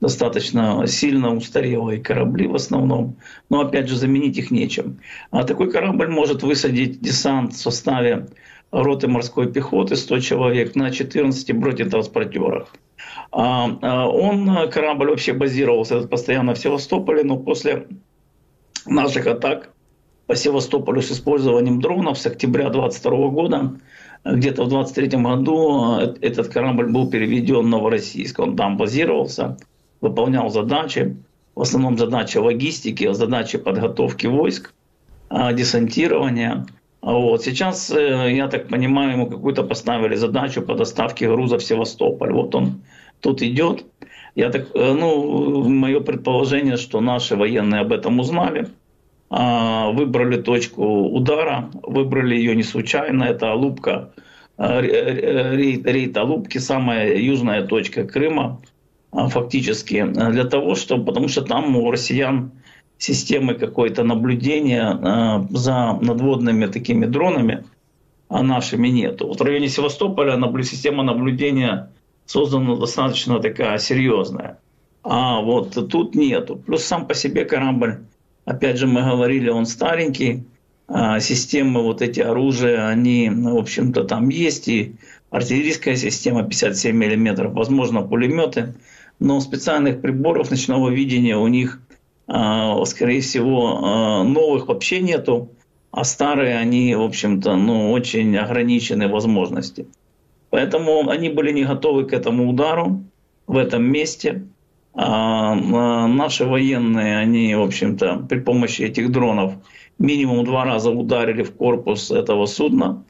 достаточно сильно устарелые корабли в основном, но, опять же, заменить их нечем. А такой корабль может высадить десант в составе роты морской пехоты 100 человек на 14 бронетранспортерах. А, а он, корабль вообще базировался постоянно в Севастополе, но после наших атак по Севастополю с использованием дронов с октября 2022 года где-то в 23 году э, этот корабль был переведен в Новороссийск. Он там базировался, выполнял задачи, в основном задачи логистики, задачи подготовки войск, а, десантирования. Вот. Сейчас, э, я так понимаю, ему какую-то поставили задачу по доставке груза в Севастополь. Вот он тут идет. Я так, э, ну, мое предположение, что наши военные об этом узнали – выбрали точку удара, выбрали ее не случайно, это Алупка, а, рейд, рейд Алупки, самая южная точка Крыма, а, фактически, для того, чтобы, потому что там у россиян системы какое-то наблюдения за надводными такими дронами, а нашими нету. В районе Севастополя система наблюдения создана достаточно такая серьезная. А вот тут нету. Плюс сам по себе корабль Опять же, мы говорили, он старенький, а системы вот эти оружия, они, в общем-то, там есть, и артиллерийская система 57 мм, возможно, пулеметы, но специальных приборов ночного видения у них, а, скорее всего, а, новых вообще нету, а старые, они, в общем-то, ну, очень ограничены возможности. Поэтому они были не готовы к этому удару в этом месте. А, наши военные, они, в общем-то, при помощи этих дронов минимум два раза ударили в корпус этого судна.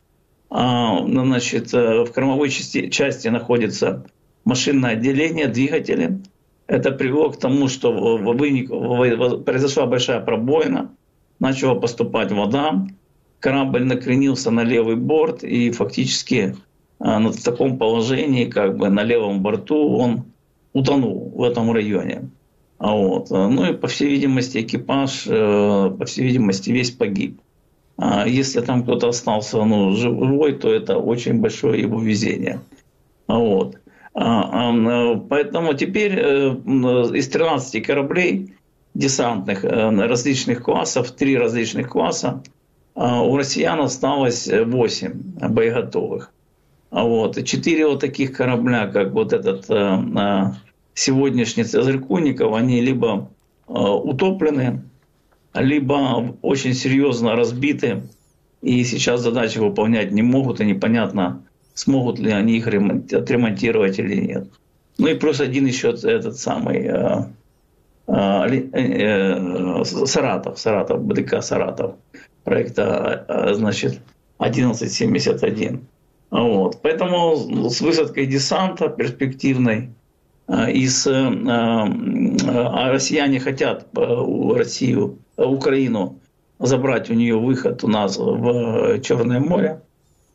А, значит, э, в кормовой части, части находится машинное отделение, двигатели. Это привело к тому, что произошла большая пробоина, начала поступать вода, корабль накренился на левый борт, и фактически э, в таком положении, как бы на левом борту, он утонул в этом районе. А вот. Ну и, по всей видимости, экипаж, э, по всей видимости, весь погиб. А если там кто-то остался ну, живой, то это очень большое его везение. А вот. Э, поэтому теперь э, из 13 кораблей десантных различных классов, три различных класса, у россиян осталось 8 боеготовых. А вот. Четыре вот таких корабля, как вот этот сегодняшний Цезарь Куников, они либо э, утоплены, либо очень серьезно разбиты, и сейчас задачи выполнять не могут, и непонятно, смогут ли они их отремонтировать или нет. Ну и плюс один еще этот самый э, э, э, Саратов, Саратов, БДК Саратов, проекта, э, значит, 1171. Вот. Поэтому с высадкой десанта перспективной а, из, э, а, а россияне хотят э, Россию, Украину забрать у нее выход у нас в Черное море,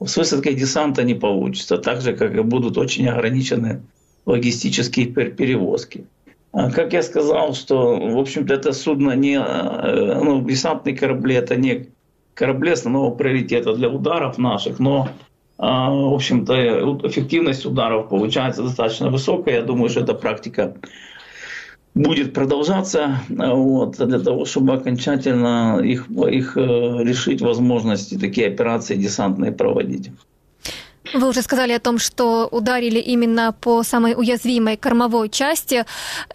с высадкой десанта не получится, так же, как и будут очень ограничены логистические перевозки. Как я сказал, что, в общем-то, это судно не, э, ну, десантные корабли, это не корабли основного приоритета для ударов наших, но а, в общем-то, эффективность ударов получается достаточно высокая. Я думаю, что эта практика будет продолжаться а, вот, для того, чтобы окончательно их, их э, решить возможности такие операции десантные проводить. Вы уже сказали о том, что ударили именно по самой уязвимой кормовой части,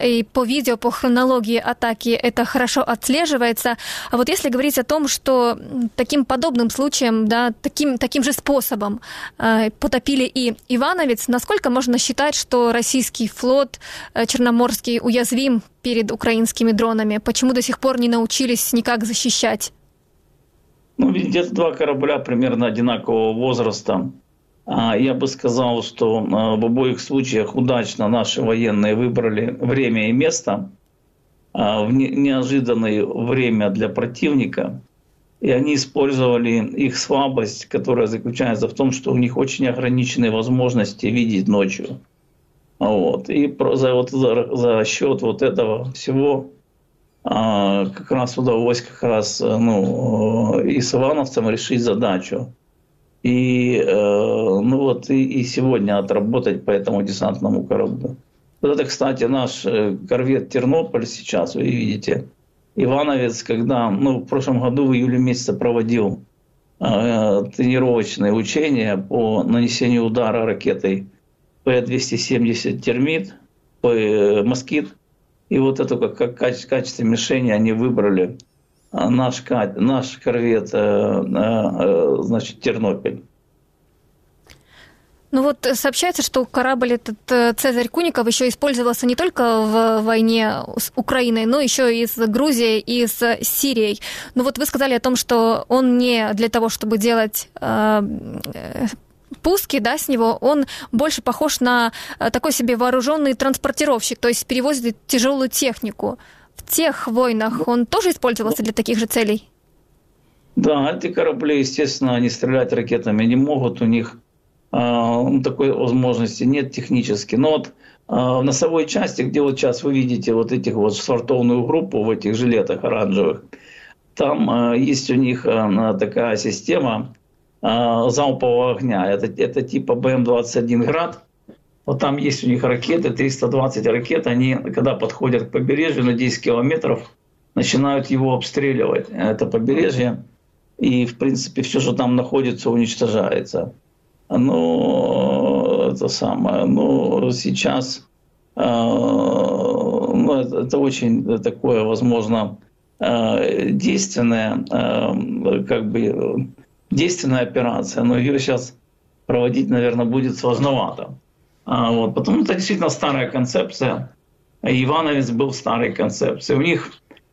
и по видео, по хронологии атаки это хорошо отслеживается. А вот если говорить о том, что таким подобным случаем, да, таким, таким же способом э, потопили и Ивановец, насколько можно считать, что российский флот э, Черноморский уязвим перед украинскими дронами? Почему до сих пор не научились никак защищать? Ну, это два корабля примерно одинакового возраста. А я бы сказал, что в обоих случаях удачно наши военные выбрали время и место в неожиданное время для противника. И они использовали их слабость, которая заключается в том, что у них очень ограниченные возможности видеть ночью. Вот. И за, вот, за, за счет вот этого всего а, как раз удалось как раз ну, и с решить задачу. И, э, ну вот, и, и сегодня отработать по этому десантному кораблю. Вот это, кстати, наш э, корвет Тернополь сейчас, вы видите. Ивановец, когда ну, в прошлом году в июле месяце проводил э, тренировочные учения по нанесению удара ракетой П-270 «Термит», «Москит», и вот это как, как в качестве мишени они выбрали наш, наш корвет, э, э, значит, Тернопиль. Ну вот сообщается, что корабль этот э, Цезарь Куников еще использовался не только в войне с Украиной, но еще и с Грузией, и с Сирией. Ну вот вы сказали о том, что он не для того, чтобы делать пуски да, с него, он больше похож на э, такой себе вооруженный транспортировщик, то есть перевозит тяжелую технику. В тех войнах он тоже использовался для таких же целей? Да, эти корабли, естественно, они стрелять ракетами не могут, у них э, такой возможности нет технически. Но вот э, в носовой части, где вот сейчас вы видите вот этих вот швартовную группу в этих жилетах оранжевых, там э, есть у них э, такая система, э, залпового огня. Это, это типа БМ-21 «Град». Вот там есть у них ракеты, 320 ракет. Они, когда подходят к побережью на 10 километров, начинают его обстреливать, это побережье. И, в принципе, все, что там находится, уничтожается. Но это самое, но сейчас э, ну, это, это очень такое, возможно, э, действенное, э, как бы действенная операция, но ее сейчас проводить, наверное, будет сложновато. А, вот, потому что это действительно старая концепция. Ивановец был старой концепцией. У них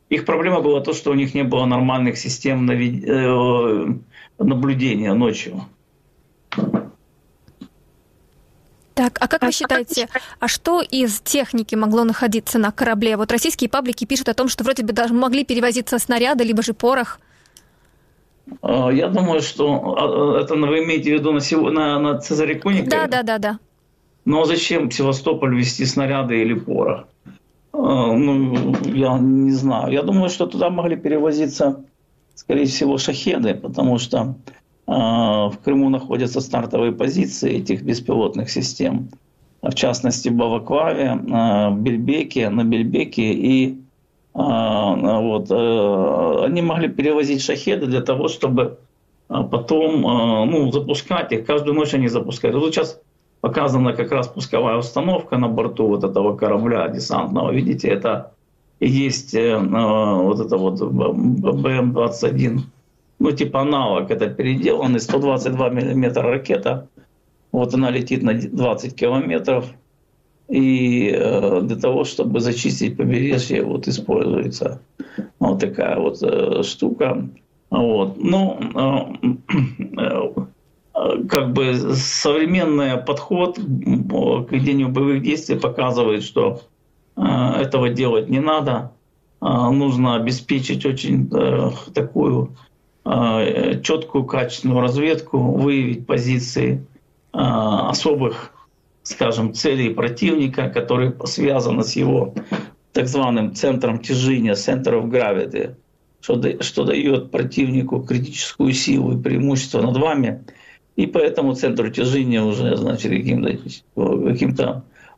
их проблема была то, что у них не было нормальных систем э, наблюдения ночью. Так, а как вы считаете, а что из техники могло находиться на корабле? Вот российские паблики пишут о том, что вроде бы даже могли перевозиться снаряды, либо же порох. А, я думаю, что а, это вы имеете в виду на, на, на Цезаре Куникове? Да, да, да, да. Но зачем в Севастополь вести снаряды или порох? А, ну, я не знаю. Я думаю, что туда могли перевозиться, скорее всего, шахеды, потому что в Крыму находятся стартовые позиции этих беспилотных систем. В частности, в Балаклаве, в Бельбеке, на Бельбеке и а, вот, э, они могли перевозить шахеды для того, чтобы а, потом а, ну, запускать их. Каждую ночь они запускают. Вот сейчас показана как раз пусковая установка на борту вот этого корабля десантного. Видите, это и есть э, вот это вот БМ-21. Ну, типа аналог, это переделанный 122 миллиметра ракета. Вот она летит на 20 километров – и э, для того, чтобы зачистить побережье, вот используется вот такая вот э, штука. Вот. Ну, э, как бы современный подход к ведению боевых действий показывает, что этого делать не надо. Нужно обеспечить очень такую четкую, качественную разведку, выявить позиции особых скажем, целей противника, которые связаны с его так званым центром тяжения, center of gravity, что дает противнику критическую силу и преимущество над вами. И по этому центру тяжения уже значит, каким-то каким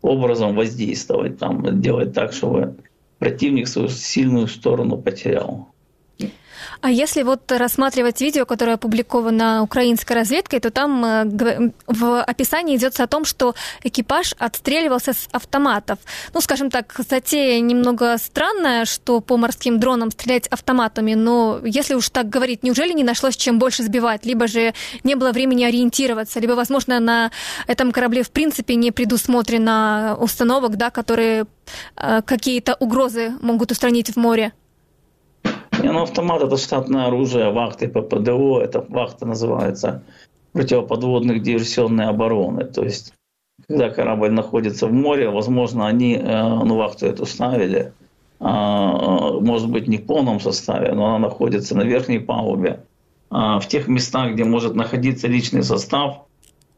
образом воздействовать, там, делать так, чтобы противник свою сильную сторону потерял. А если вот рассматривать видео, которое опубликовано украинской разведкой, то там э, в описании идется о том, что экипаж отстреливался с автоматов. Ну, скажем так, затея немного странная, что по морским дронам стрелять автоматами, но если уж так говорить, неужели не нашлось чем больше сбивать, либо же не было времени ориентироваться, либо, возможно, на этом корабле в принципе не предусмотрено установок, да, которые э, какие-то угрозы могут устранить в море? Не, ну автомат это штатное оружие, вахты ППДО, это вахта называется. противоподводных диверсионной обороны. То есть, когда корабль находится в море, возможно, они ну, вахту эту ставили, а, может быть, не в полном составе, но она находится на верхней палубе, а, в тех местах, где может находиться личный состав,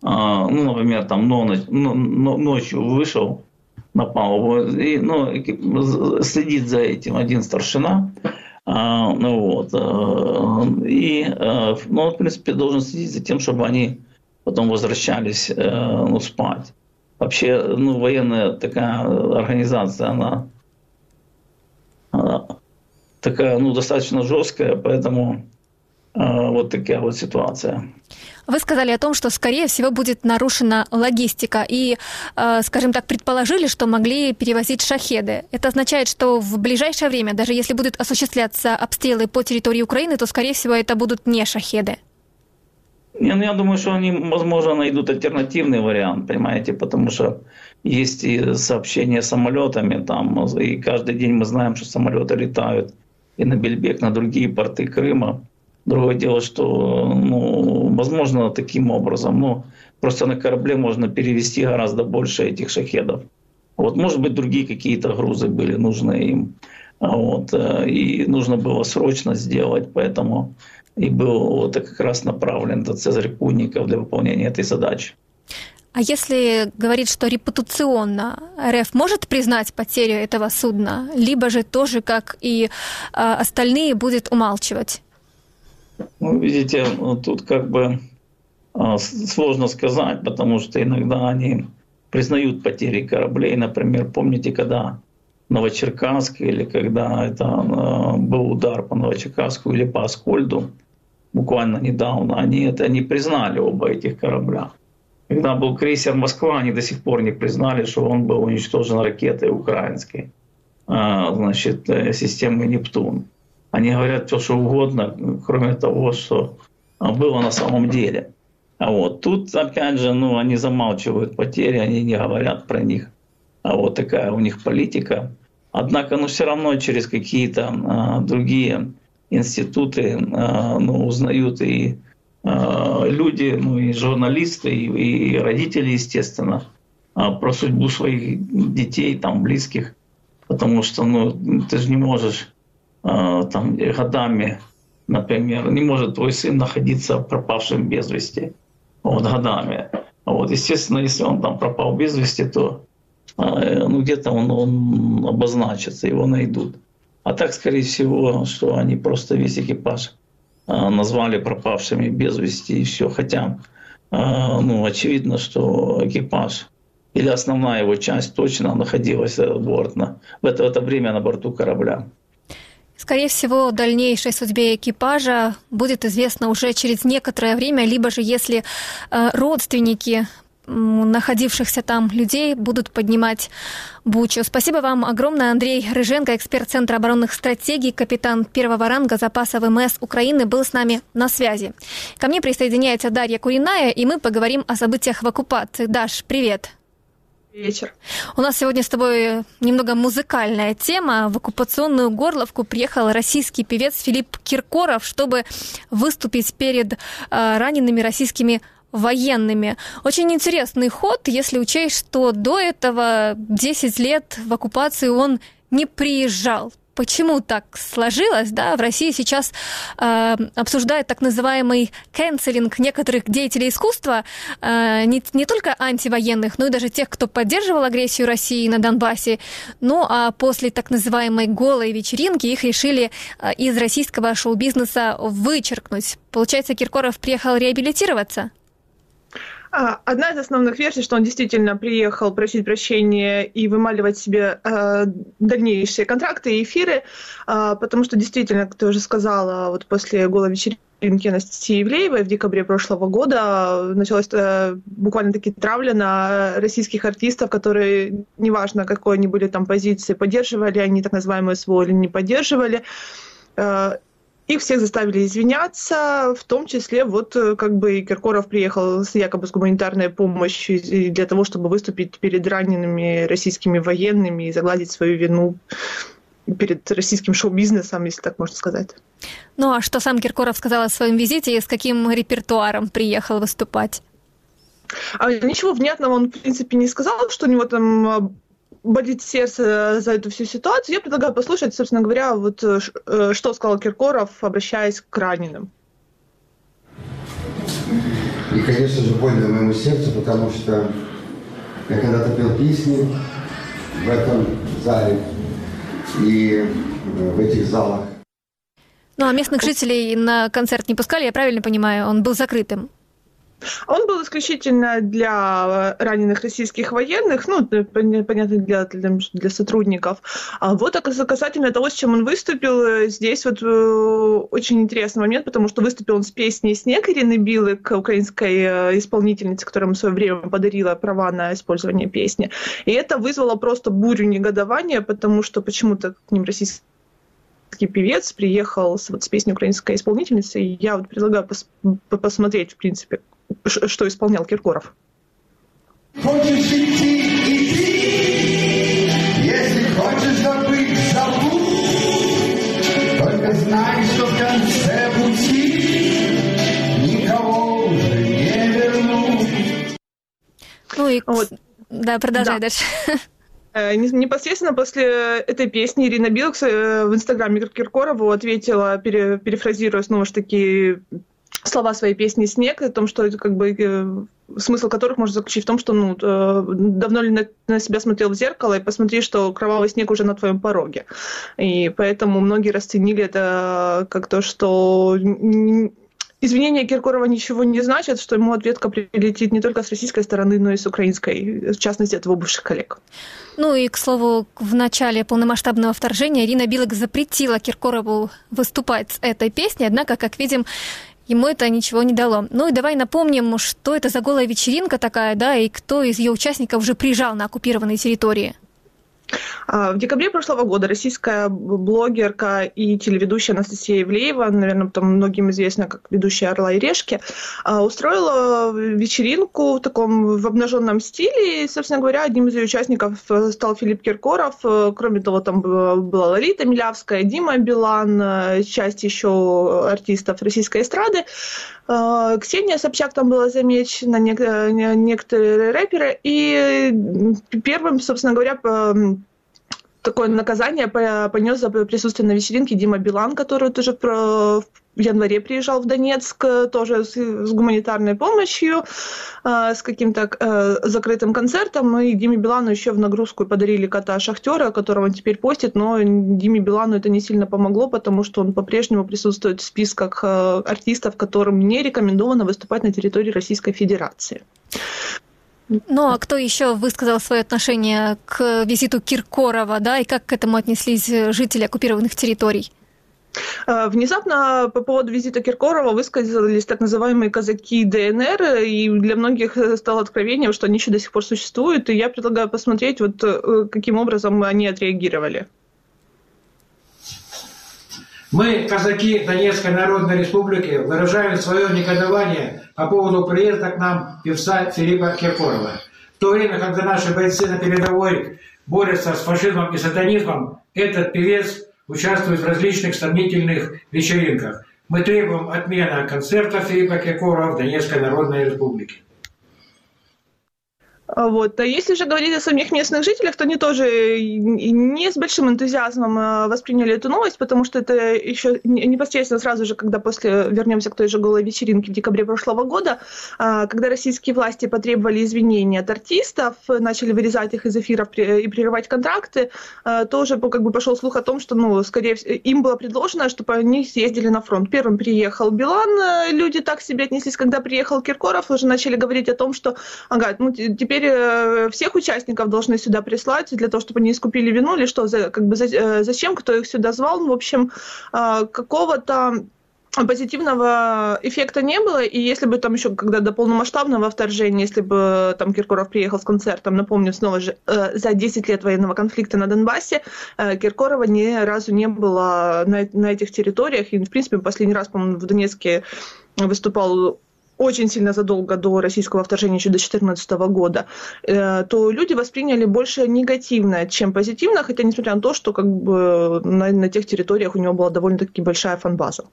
а, ну, например, там ночью вышел на палубу, и, ну, следит за этим один старшина, ну вот, и, ну, он, в принципе, должен следить за тем, чтобы они потом возвращались, ну, спать. Вообще, ну, военная такая организация, она такая, ну, достаточно жесткая, поэтому вот такая вот ситуация. Вы сказали о том, что, скорее всего, будет нарушена логистика. И, скажем так, предположили, что могли перевозить шахеды. Это означает, что в ближайшее время, даже если будут осуществляться обстрелы по территории Украины, то, скорее всего, это будут не шахеды. Не, ну, я думаю, что они, возможно, найдут альтернативный вариант, понимаете, потому что есть и сообщения с самолетами, там, и каждый день мы знаем, что самолеты летают и на Бельбек, на другие порты Крыма. Другое дело, что, ну, возможно, таким образом, ну, просто на корабле можно перевести гораздо больше этих шахедов. Вот, может быть, другие какие-то грузы были нужны им. Вот, э, и нужно было срочно сделать, поэтому и был вот как раз направлен этот Цезарь Пунников для выполнения этой задачи. А если говорить, что репутационно РФ может признать потерю этого судна, либо же тоже, как и э, остальные, будет умалчивать? Ну, видите, тут как бы э, сложно сказать, потому что иногда они признают потери кораблей. Например, помните, когда Новочеркасск или когда это э, был удар по Новочеркасску или по Аскольду, буквально недавно, они это не признали оба этих корабля. Когда был крейсер «Москва», они до сих пор не признали, что он был уничтожен ракетой украинской, а, значит, э, системы «Нептун». Они говорят все, что угодно, кроме того, что было на самом деле. А вот тут, опять же, ну, они замалчивают потери, они не говорят про них. А вот такая у них политика. Однако, ну, все равно через какие-то а, другие институты а, ну, узнают и а, люди, ну и журналисты, и, и родители, естественно, а, про судьбу своих детей, там, близких. Потому что ну, ты же не можешь там, годами, например, не может твой сын находиться пропавшим без вести вот, годами. Вот, естественно, если он там пропал без вести, то ну, где-то он, он обозначится, его найдут. А так, скорее всего, что они просто весь экипаж а, назвали пропавшими без вести и все. Хотя, ну, очевидно, что экипаж или основная его часть точно находилась борт, на, в, это, в это время на борту корабля. Скорее всего, дальнейшей судьбе экипажа будет известно уже через некоторое время, либо же если э, родственники находившихся там людей будут поднимать Бучу. Спасибо вам огромное, Андрей Рыженко, эксперт Центра оборонных стратегий, капитан первого ранга запаса ВМС Украины, был с нами на связи. Ко мне присоединяется Дарья Куриная, и мы поговорим о событиях в оккупации. Даш, привет. Вечер. У нас сегодня с тобой немного музыкальная тема. В оккупационную Горловку приехал российский певец Филипп Киркоров, чтобы выступить перед э, ранеными российскими военными. Очень интересный ход, если учесть, что до этого 10 лет в оккупации он не приезжал. Почему так сложилось? Да? В России сейчас э, обсуждают так называемый канцелинг некоторых деятелей искусства, э, не, не только антивоенных, но и даже тех, кто поддерживал агрессию России на Донбассе. Ну а после так называемой голой вечеринки их решили э, из российского шоу-бизнеса вычеркнуть. Получается, Киркоров приехал реабилитироваться? А, одна из основных версий, что он действительно приехал просить прощения и вымаливать себе э, дальнейшие контракты и эфиры, э, потому что действительно, как ты уже сказала, вот после голой вечеринки Анастасии Ивлеевой в декабре прошлого года началась э, буквально таки травля на российских артистов, которые, неважно какой они были там позиции, поддерживали они так называемую СВО или не поддерживали, э, их всех заставили извиняться, в том числе вот э, как бы Киркоров приехал с якобы с гуманитарной помощью для того, чтобы выступить перед ранеными российскими военными и загладить свою вину перед российским шоу-бизнесом, если так можно сказать. Ну а что сам Киркоров сказал о своем визите и с каким репертуаром приехал выступать? А ничего внятного он, в принципе, не сказал, что у него там а, болит сердце за эту всю ситуацию. Я предлагаю послушать, собственно говоря, вот э, э, что сказал Киркоров, обращаясь к раненым. И, конечно же, больно моему сердцу, потому что я когда-то пел песни в этом зале и э, в этих залах. Ну а местных жителей на концерт не пускали, я правильно понимаю, он был закрытым? Он был исключительно для раненых российских военных, ну, понятно, для, для, сотрудников. А вот касательно того, с чем он выступил, э, здесь вот э, очень интересный момент, потому что выступил он с песней «Снег» Ирины Билык, украинской э, исполнительницы, которая ему в свое время подарила права на использование песни. И это вызвало просто бурю негодования, потому что почему-то к ним российские певец приехал с, вот, с песней украинской исполнительницы, и я вот предлагаю пос посмотреть, в принципе, что исполнял Киркоров. Хочешь идти, иди, если хочешь забыть, забудь, только знай, что в конце пути никого уже не верну. Ну и вот. Да, продолжай да. дальше. Э, непосредственно после этой песни Ирина Билкс э, в инстаграме Киркорову ответила, пере, перефразируя снова же таки слова своей песни «Снег», о том, что это как бы э, смысл которых можно заключить в том, что ну, э, давно ли на, на себя смотрел в зеркало и посмотри, что кровавый снег уже на твоем пороге. И поэтому многие расценили это как то, что Извинения Киркорова ничего не значат, что ему ответка прилетит не только с российской стороны, но и с украинской, в частности, от его бывших коллег. Ну и, к слову, в начале полномасштабного вторжения Ирина Билок запретила Киркорову выступать с этой песней, однако, как видим, ему это ничего не дало. Ну и давай напомним, что это за голая вечеринка такая, да, и кто из ее участников уже приезжал на оккупированные территории. А, в декабре прошлого года российская блогерка и телеведущая Анастасия Ивлеева, наверное, там многим известна как ведущая «Орла и решки», а, устроила вечеринку в таком в обнаженном стиле. И, собственно говоря, одним из ее участников э, стал Филипп Киркоров. Э, кроме того, там была Ларита Милявская, Дима Билан, э, часть еще артистов российской эстрады. Ксения Собчак там была замечена, некоторые рэперы. И первым, собственно говоря, такое наказание понес за присутствие на вечеринке Дима Билан, который тоже в январе приезжал в Донецк, тоже с, гуманитарной помощью, э, с каким-то э, закрытым концертом. И Диме Билану еще в нагрузку подарили кота Шахтера, которого он теперь постит, но Диме Билану это не сильно помогло, потому что он по-прежнему присутствует в списках э, артистов, которым не рекомендовано выступать на территории Российской Федерации. Ну а кто еще высказал свое отношение к визиту Киркорова, да, и как к этому отнеслись жители оккупированных территорий? Э, внезапно по поводу визита Киркорова высказались так называемые казаки ДНР, и для многих стало откровением, что они еще до сих пор существуют, и я предлагаю посмотреть, вот э, каким образом они отреагировали. Мы, казаки Донецкой Народной Республики, выражаем свое негодование по поводу приезда к нам певца Филиппа Киркорова. В то время, когда наши бойцы на передовой борются с фашизмом и сатанизмом, этот певец участвует в различных сомнительных вечеринках. Мы требуем отмены концерта Филиппа Киркорова в Донецкой Народной Республике. Вот. А если же говорить о самих местных жителях, то они тоже не с большим энтузиазмом а, восприняли эту новость, потому что это еще непосредственно сразу же, когда после, вернемся к той же голой вечеринке в декабре прошлого года, а, когда российские власти потребовали извинений от артистов, начали вырезать их из эфиров и прерывать контракты, тоже как бы пошел слух о том, что, ну, скорее всего, им было предложено, чтобы они съездили на фронт. Первым приехал Билан, люди так себе отнеслись, когда приехал Киркоров, уже начали говорить о том, что, ага, ну, теперь теперь э, всех участников должны сюда прислать для того, чтобы они искупили вину или что, за, как бы за, э, зачем, кто их сюда звал, в общем, а, какого-то позитивного эффекта не было, и если бы там еще, когда до полномасштабного вторжения, если бы там Киркоров приехал с концертом, напомню, снова же, э, за 10 лет военного конфликта на Донбассе, э, Киркорова ни разу не было на, на этих территориях, и, в принципе, последний раз, по-моему, в Донецке выступал очень сильно задолго до российского вторжения, еще до 2014 года, э, то люди восприняли больше негативно, чем позитивно, хотя несмотря на то, что как бы на, на тех территориях у него была довольно-таки большая фан-база.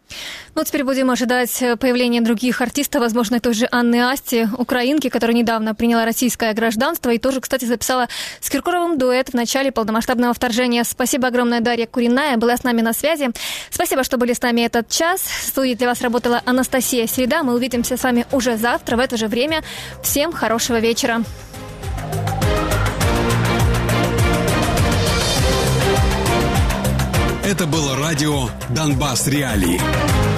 Ну, теперь будем ожидать появления других артистов, возможно, той же Анны Асти, украинки, которая недавно приняла российское гражданство и тоже, кстати, записала с Киркоровым дуэт в начале полномасштабного вторжения. Спасибо огромное, Дарья Куриная, была с нами на связи. Спасибо, что были с нами этот час. В студии для вас работала Анастасия Среда. Мы увидимся с вами уже завтра в это же время. Всем хорошего вечера. Это было радио «Донбасс Реалии».